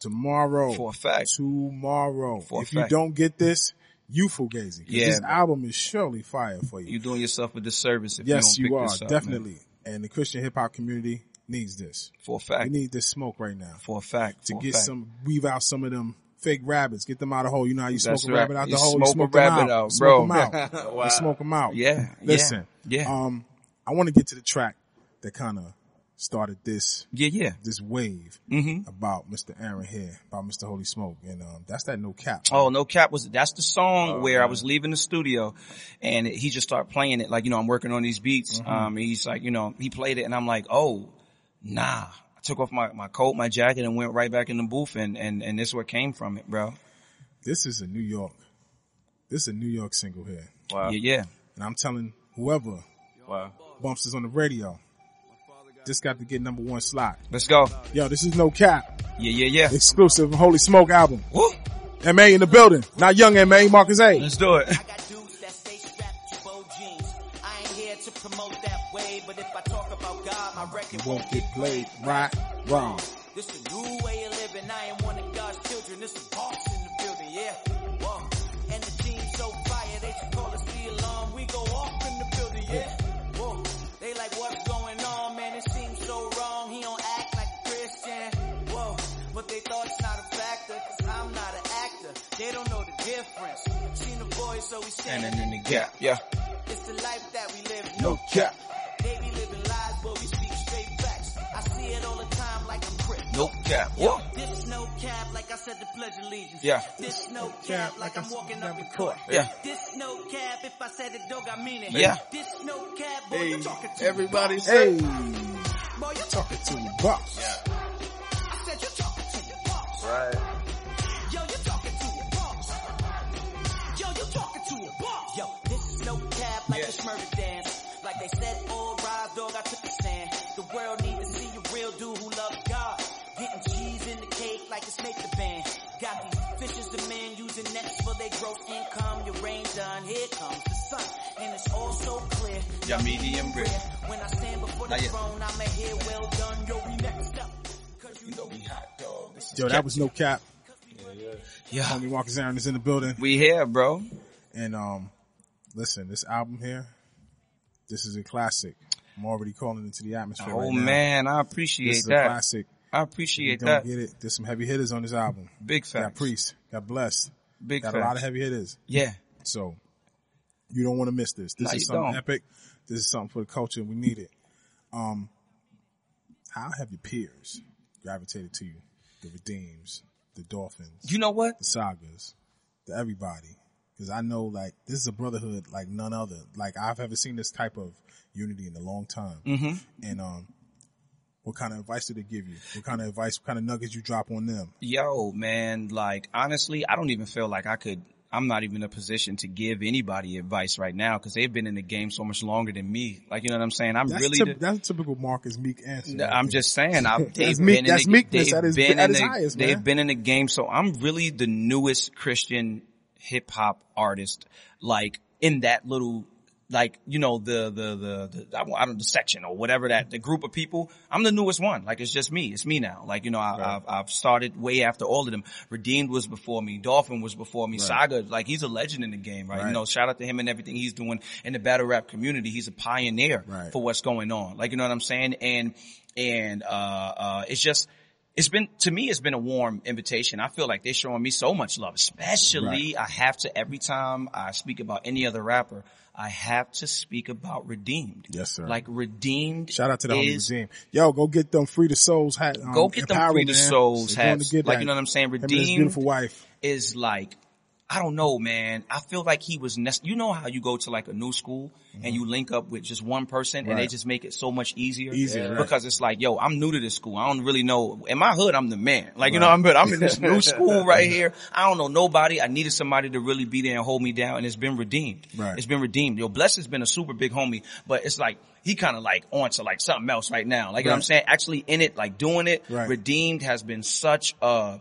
tomorrow. For a fact. Tomorrow. For a if you fact. don't get this, you fugazi. Yeah, This album is surely fire for you. You're doing yourself a disservice if yes, you you, don't are. pick this up, definitely. man. And the Christian hip hop community needs this. For a fact. We need this smoke right now. For a fact. to for get fact. some, weave out some of them fake rabbits, get them out of the hole. You know how you That's smoke a rabbit out You the hole, you smoke a rabbit out, out, smoke them out, Wow. you smoke them out. Yeah, yeah, Listen, yeah. Um, I want to get to the track that kind of started this Yeah, yeah. this wave Mm-hmm. about Mr. Arron here, about Mr. Holy Smoke, and um, that's that no cap. Oh, no cap was that's the song Oh, where I was leaving the studio and he just started playing it. Like, you know, I'm working on these beats. Mm-hmm. Um, he's like, you know, he played it and I'm like, oh, nah. I took off my, my coat, my jacket and went right back in the booth and, and, and this is what came from it, bro. This is a New York, this is a New York single here, wow, Yeah, yeah. and I'm telling whoever wow. bumps this on the radio, this got to get number one slot. Let's go. Yo, this is no cap, Yeah, yeah, yeah. exclusive Holy Smoke album. Woo. MA in the building. Not young MA, Marcus A. Let's do it. I got dudes that stay strapped to bow jeans. I ain't here to promote that way, but if I talk about God, my record Won't get played right, wrong. This a new way of living. I am one of God's children. This standing Standing in the gap. Yeah. It's the life that we live. No cap. They be living lies, but we speak straight facts. I see it all the time like I'm No cap. Yo, Whoa. this no cap, like I said, the pledge of allegiance. Yeah. This no cap, like I'm walking up in court. Yeah. This no cap, if I said it, dog, I mean it. Yeah. This no cap, boy, Hey, you talking to everybody me. say, Hey, boy, you talking to the box. I said you talking to your boss. right. Clear. Yeah, medium rare. When I stand before the throne, I'ma hear well done. Yo, we next up. Cause you know we hot dog. Yo, that was no cap. Yeah. Homie Marcus Arron is in the building. We here, bro. And um, listen, this album here, this is a classic. I'm already calling into the atmosphere. Oh right now. man, I appreciate this appreciate is a that. classic. I You appreciate don't that. get it. There's some heavy hitters on this album. Big Got. Priest, got Blessed, Big got facts. a lot of heavy hitters. yeah. So you don't want to miss this. This No, is you something don't. epic. This is something for the culture. We need it. Um, how have your peers gravitated to you? The Redeems, the Dolphins, You know what? the Sagas, the everybody. Because I know like this is a brotherhood like none other. Like I've ever seen this type of unity in a long time. Mm-hmm. And um, what kind of advice do they give you? What kind of advice? What kind of nuggets you drop on them? Yo, man, like honestly, I don't even feel like I could. I'm not even in a position to give anybody advice right now because they've been in the game so much longer than me. Like, you know what I'm saying? I'm That's, really. typ- the- that's a typical Marcus Meek answer. right I'm there. just saying, I've, they've meek- been in the, meekness they've his- been in the, highest, they've been in the game. So I'm really the newest Christian hip hop artist, like in that little, like, you know, the, the, the, the, I don't- I don't, the section or whatever that, the group of people. I'm the newest one. Like it's just me. It's me now. Like, you know, I, I've, I've started way after all of them. Redeemed was before me. Dolphin was before me. Saga, like he's a legend in the game, right? Right. You know, shout out to him and everything he's doing in the battle rap community. He's a pioneer Right. for what's going on. Like, you know what I'm saying? And, and, uh, uh, it's just, it's been, to me, it's been a warm invitation. I feel like they're showing me so much love, especially I have to, every time I speak about any other rapper, I have to speak about Redeemed. Yes, sir. Like Redeemed. Shout out to the homie is, Redeem. Yo, go get them Free the Souls hat. Um, Go get them Free the. Souls hats. Like, you know what I'm saying? Him and his Redeemed beautiful wife. is like, I don't know, man. I feel like he was, you know how you go to like a new school and you link up with just one person and they Mm-hmm. Just make it so much easier. Easier, right. Because it's like, yo, I'm new to this school. I don't really know. In my hood, I'm the man. Like, you know, I'm, but I'm in this new school right here. I don't know nobody. I needed somebody to really be there and hold me down and it's been redeemed. Right. It's been redeemed. Yo, Bless has been a super big homie, but it's like, he kind of like on to like something else right now. Like, you know what I'm saying? Actually in it, like doing it. Right. Redeemed has been such a,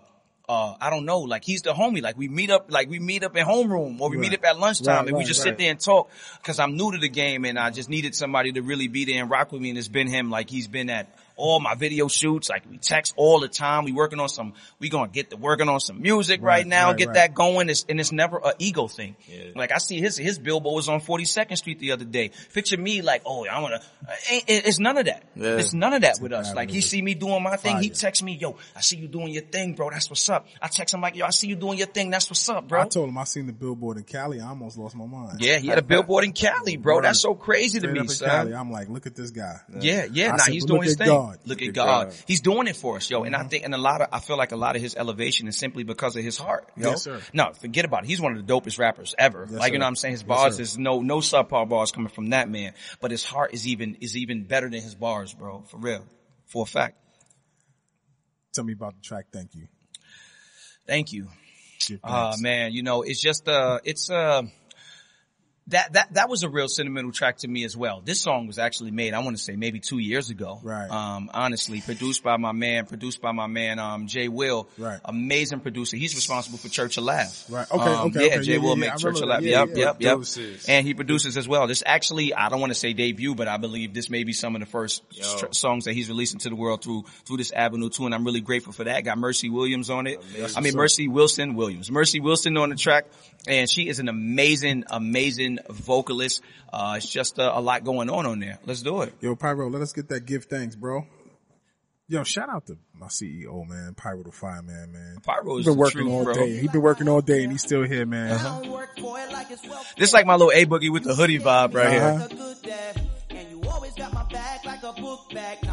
uh, I don't know, like he's the homie. Like we meet up, like we meet up at homeroom or we meet up at lunchtime Right, and we just right. sit there and talk because I'm new to the game and I just needed somebody to really be there and rock with me. And it's been him. Like he's been at all my video shoots. Like we text all the time. We working on some, we gonna get to working on some music right, Right, now, right, get right. that going. It's, and it's never a ego thing. Like I see his, his billboard was on 42nd Street the other day. Picture me like, oh, I wanna, eh, eh, eh, it's none of that. Yeah. It's none of that with us. Like he see me doing my thing. He Fire. text me, yo, I see you doing your thing, bro. That's what's up. I text him like, yo, I see you doing your thing. That's what's up, bro. I told him I seen the billboard in Cali. I almost lost my mind. yeah, he had a billboard in Cali, bro. That's so crazy to me, son. Cali. I'm like, look at this guy. Yeah, yeah. I Nah, said, he's doing his thing. God." Look at at God. God. He's doing it for us, yo. And Mm-hmm. I think, and a lot of, I feel like a lot of his elevation is simply because of his heart, yo. Yes, sir. No, forget about it. He's one of the dopest rappers ever. Yes, like, you know what I'm saying? His bars sir. is no, no subpar bars coming from that man. But his heart is even, is even better than his bars, bro. For real. For a fact. Tell me about the track. Thank you. Thank you. Ah thanks. man, you know, it's just uh it's uh that that that was a real sentimental track to me as well. This song was actually made, I want to say maybe two years ago. Right. Um, honestly, produced by my man, produced by my man, um, Jay Will. Right. Amazing producer. He's responsible for Church Alive. Right. Okay, Um, okay, Yeah, okay. Jay Yeah, Will yeah, make yeah. I Church remember Alive. Yeah, Yep, yeah. yep, yep. Produces. And he produces as well. This actually, I don't want to say debut, but I believe this may be some of the first tr- songs that he's releasing to the world through through this avenue too. And I'm really grateful for that. Got Mercy Williams on it. I mean Mercy Wilson Williams. Mercy Wilson on the track, and she is an amazing, amazing vocalist. Uh, it's just uh, a lot going on on there. Let's do it. Yo, Pyro, let us get that gift thanks, bro. Yo, shout out to my CEO, man, Pyro the Fireman, man. Pyro He's is been working truth, all bro. day. He's been working all day and he's still here, man. Uh-huh. Don't work for it like it's This like my little A boogie with the hoodie vibe right here. Uh-huh. a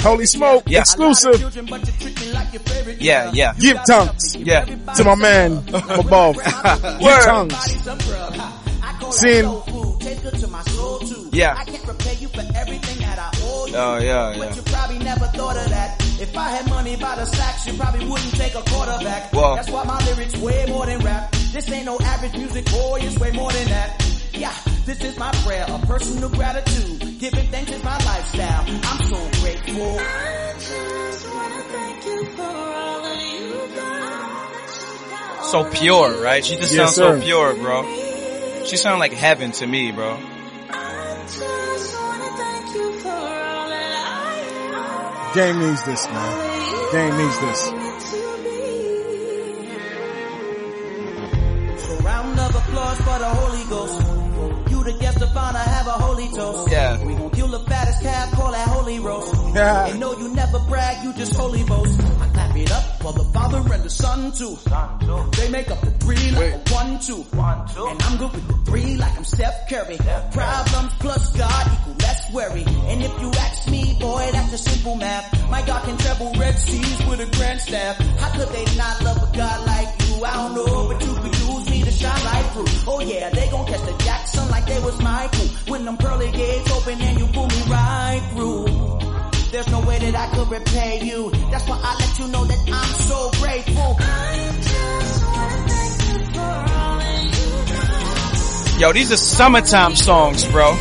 Holy smoke, Yeah. exclusive. children, but you treat me like your favorite. Yeah, yeah. Give tongues. Yeah. To my man above. Give Word. tongues. some grub. I call that Seeing- soul food. Tastes good to my soul too. Yeah. I can't repay you for everything that I owe you. Oh, yeah, But yeah. you probably never thought of that. If I had money by the sacks, you probably wouldn't take a quarterback. Well- That's why my lyrics way more than rap. This ain't no average music, boy, it's way more than that. Yeah, this is my prayer, a personal gratitude. Giving thanks is my lifestyle. I'm so grateful. So pure, right? She just Yes, sounds so pure, bro. She sounds like heaven to me, bro. Game needs this, man. Game needs this. Have a holy toast. Yeah. We gon' kill the fattest calf, call that holy roast. Yeah. And no, you never brag, you just holy boast. I clap it up for the Father and the Son too. They make up the three like a one, two. And I'm good with the three like I'm Steph Curry. Problems plus God equal less worry. And if you ask me, boy, that's a simple math. My God can travel red seas with a grand staff. How could they not love a God like you? I don't know, but you could use me to shine light through. Oh yeah, they gon' catch the Jackson like they was my crew. When them pearly gates open and you pull me right through. There's no way that I could repay you. That's why I let you know that I'm so grateful. Yo, these are summertime songs, bro.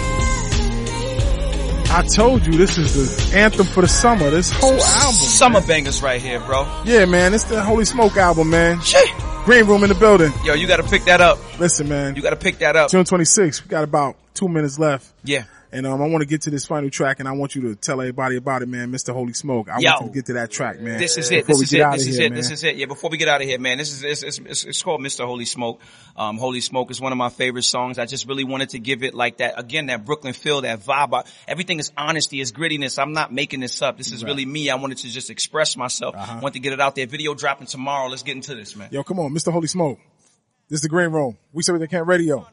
I told you this is the anthem for the summer. This whole album. Summer bangers right here, bro. Yeah, man. It's the Holy Smoke album, man. Shit. Green Room in the building. Yo, you gotta pick that up. Listen, man. You gotta pick that up. June 26th. We got about two minutes left. Yeah. And um, I want to get to this final track, and I want you to tell everybody about it, man. Mr. Holy Smoke. I Yo. want you to get to that track, man. This is it. Before This is it. This is here, it. man. This is it. Yeah. Before we get out of here, man, this is it's, it's, it's, it's called Mr. Holy Smoke. Um, Holy Smoke is one of my favorite songs. I just really wanted to give it like that again, that Brooklyn feel, that vibe. Everything is honesty, is grittiness. I'm not making this up. This is really me. I wanted to just express myself. Uh-huh. Want to get it out there. Video dropping tomorrow. Let's get into this, man. Yo, come on, Mr. Holy Smoke. This is the Green Room. We say they can't radio.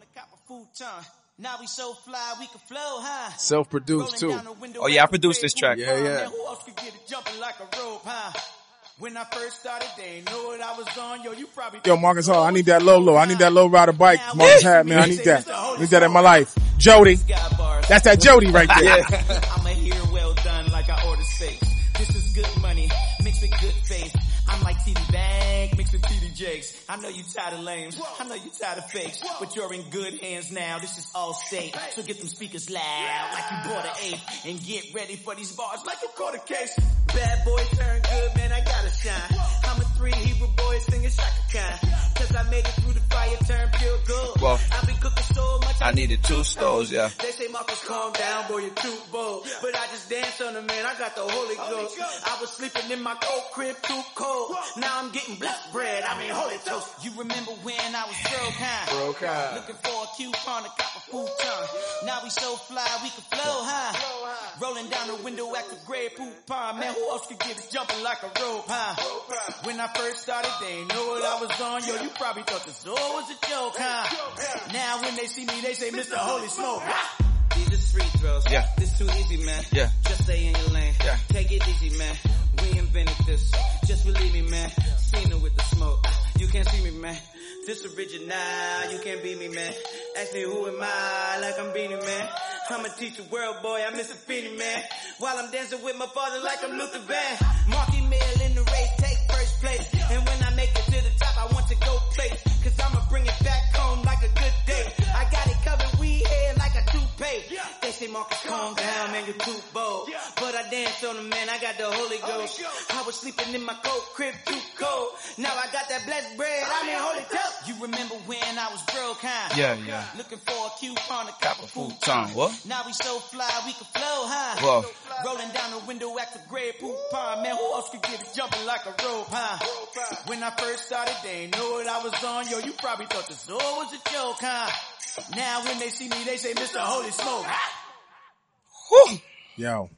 Now we so fly, we can flow, huh? Self-produced too. Oh, yeah, I produced this track. Yeah, yeah. Who else could get it jumping like a rope, huh? When I first started, they ain't know what I was on. Yo, you probably Yo, Marcus Hall, I need that low low. I need that low rider bike Marcus had, man. I need that. I need that in my life. Jody. That's that Jody right there. I'm a here well done like I order steak. This is good money mixed with good faith. I'm like TD Bank mixed with TD Jakes. I know you tired of lames. I know you tired of fakes. But you're in good hands now. This is all state. So get them speakers loud like you bought an eighth. And get ready for these bars like you caught a case. Bad boy turn good, man. I gotta shine. I'm a three Hebrew boy singing Chaka Khan. Cause I made it through the fire, turn pure gold. Well, I've been cooking so much. I needed two stoves, yeah. They say Marcus, calm down, boy, you're too bold. But I just dance on the man, I got the Holy Ghost. I was sleeping in my cold crib, too cold. Now I'm getting blessed bread, I mean Holy Toast. You remember when I was broke, huh? Broke, huh? Looking for a coupon to cop a futon. Now we so fly, we can flow, huh? Rolling down the window at the Grey Poupon. Man, who else could get us jumping like a rope, huh? When I first started, they ain't know what I was on. Yo, you probably thought this all was a joke, huh? Now when they see me, they say, Mr. Holy Smoke. These are free throws. Yeah. This too easy, man. Yeah. Just stay in your lane. Yeah. Take it easy, man. We invented this. Just believe me, man. Seen it with the smoke. You can't see me, man. This original, you can't beat me, man. Ask me who am I, like I'm Beenie, man. I'm a teacher world boy, I'm Mr. Beanie, man. While I'm dancing with my father like I'm Luther Van. Marky Mill in the race, take first place. And when I make it to the top, I want to go play. Cause I'ma bring it back home like a good day. I got it covered, we head like a toupee. They say, Marcus, calm down, man, you're too bold. But I dance on them, man, I got the Holy Ghost. I was sleeping in my cold crib too that bread. I'm in Holy Ghost. You remember when I was broke, huh? Yeah, yeah. Looking for a coupon to cop a food Time, what? Now we so fly, we can flow, huh? Whoa. Rolling down the window at the great poop pond. Man, who else could get it jumping like a rope, huh? When I first started, they ain't know what I was on. Yo, you probably thought the all was a joke, huh? Now when they see me, they say, Mr. Holy Smoke. Whew. Yo,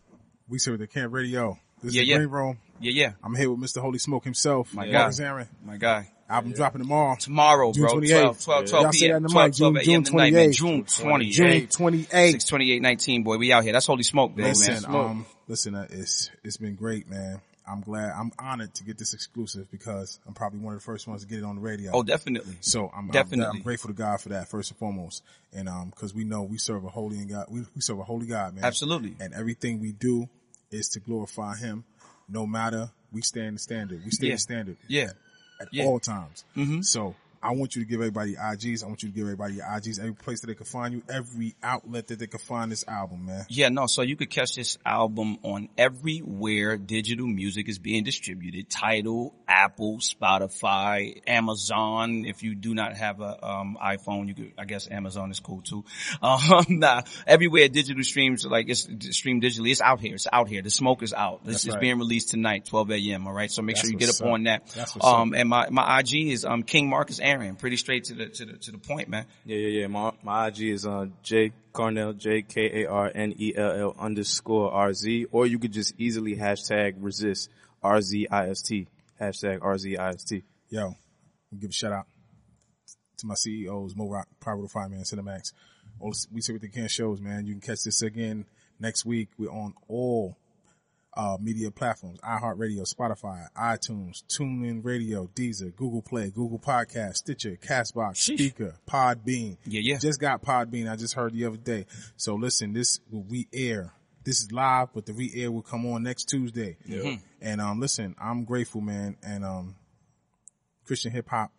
we serve the Camp Radio. This Yeah, is yeah. Green Room. Yeah, yeah. I'm here with Mr. Holy Smoke himself. My Marcus guy. Arron. My guy. Album dropping tomorrow. Tomorrow, June bro. 28th. 12, 12, Yeah. 12 Y'all say that p.m. in the 12, 12 June- a.m. June tonight, man. 28th. June 28th. June 28th. 628 19, boy. We out here. That's holy smoke, baby, Listen, man. um, listen, uh, it's it's been great, man. I'm glad, I'm honored to get this exclusive because I'm probably one of the first ones to get it on the radio. Oh, definitely. So I'm, I'm- Definitely. I'm, grateful to God for that first and foremost, and um, because we know we serve a holy and God, we, we serve a holy God, man. Absolutely. And everything we do is to glorify Him, no matter we stand the standard. We stay Yeah. the standard Yeah. at Yeah. all times. Mhm. So I want you to give everybody IGs. I want you to give everybody your IGs, every place that they can find you, every outlet that they can find this album, man. Yeah, no, so you could catch this album on everywhere digital music is being distributed. Tidal, Apple, Spotify, Amazon. If you do not have a um, iPhone, you could, I guess Amazon is cool too. Um, nah, everywhere digital streams, like it's streamed digitally, it's out here. It's out here. The smoke is out. This That's is right. being released tonight, 12 a.m. All right. So make That's sure you get up up. on that. That's what's Um, up. and my, my IG is, um, King Marcus Arron. Pretty straight to the, to the, to the point, man. Yeah, yeah, yeah. My my IG is uh J Karnell J K A R N E L L underscore R Z, or you could just easily hashtag resist R Z I S T hashtag R Z I S T. Yo, give a shout out to my CEOs, Mo Rock, Power Five Man, Cinemax. All we see what they can shows, man. You can catch this again next week. We're on all uh, media platforms: iHeartRadio, Spotify, iTunes, TuneIn Radio, Deezer, Google Play, Google Podcast, Stitcher, Castbox, Spreaker, Podbean. Yeah, yeah. Just got Podbean. I just heard the other day. So listen, this will re-air. This is live, but the re-air will come on next Tuesday. Mm-hmm. And um, listen, I'm grateful, man. And um, Christian hip hop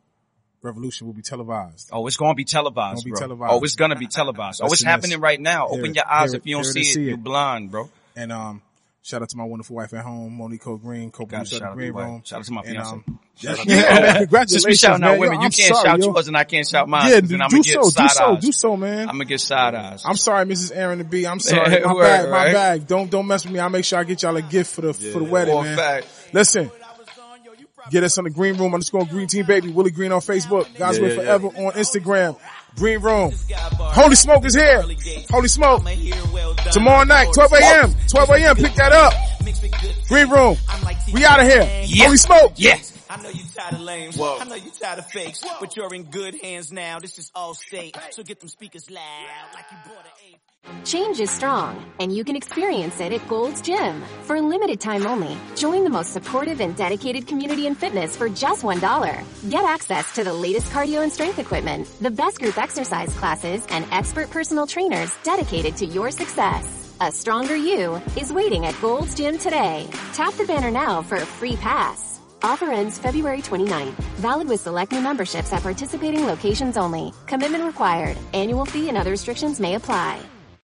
revolution will be televised. Oh, it's gonna be televised, Gonna be bro. televised. Oh, it's gonna be televised. Oh, it's happening right now. Hear Open it, your eyes hear if you don't it, see it, it. You're blind, bro. And um, shout out to my wonderful wife at home, Monique Green, co-producer shout of the Green. Room. Shout out to my And, fiance. um, Shout out yeah, congratulations, Since we shouting man. out Yo, women, you can't sorry, shout yo. yours and I can't shout mine. Yeah, do, I'm do gonna get so, do so, eyes. do so, man. I'm gonna get side eyes. I'm sorry, Mrs. Arron and B. I'm sorry. My Word, bag, my right? bag. Don't don't mess with me. I'll make sure I get y'all a gift for the for the wedding, man. fact. Listen, get us on the Green Room underscore Green Team Baby. Willie Green on Facebook. Guys Yeah, Way yeah, Forever on Instagram. Green Room. Holy Smoke is here. Holy Smoke. Tomorrow night, 12 a.m. 12 a.m. Pick that up. Green Room. We out of here. Yeah. Holy Smoke. Yeah. I know you tired of lames. I know you tired of fakes. But you're in good hands now. This is all state. So get them speakers loud like you bought an eight. Change is strong, and you can experience it at Gold's Gym. For a limited time only, join the most supportive and dedicated community in fitness for just $1. Get access to the latest cardio and strength equipment, the best group exercise classes, and expert personal trainers dedicated to your success. A stronger you is waiting at Gold's Gym today. Tap the banner now for a free pass. Offer ends February 29th. Valid with select new memberships at participating locations only. Commitment required. Annual fee and other restrictions may apply.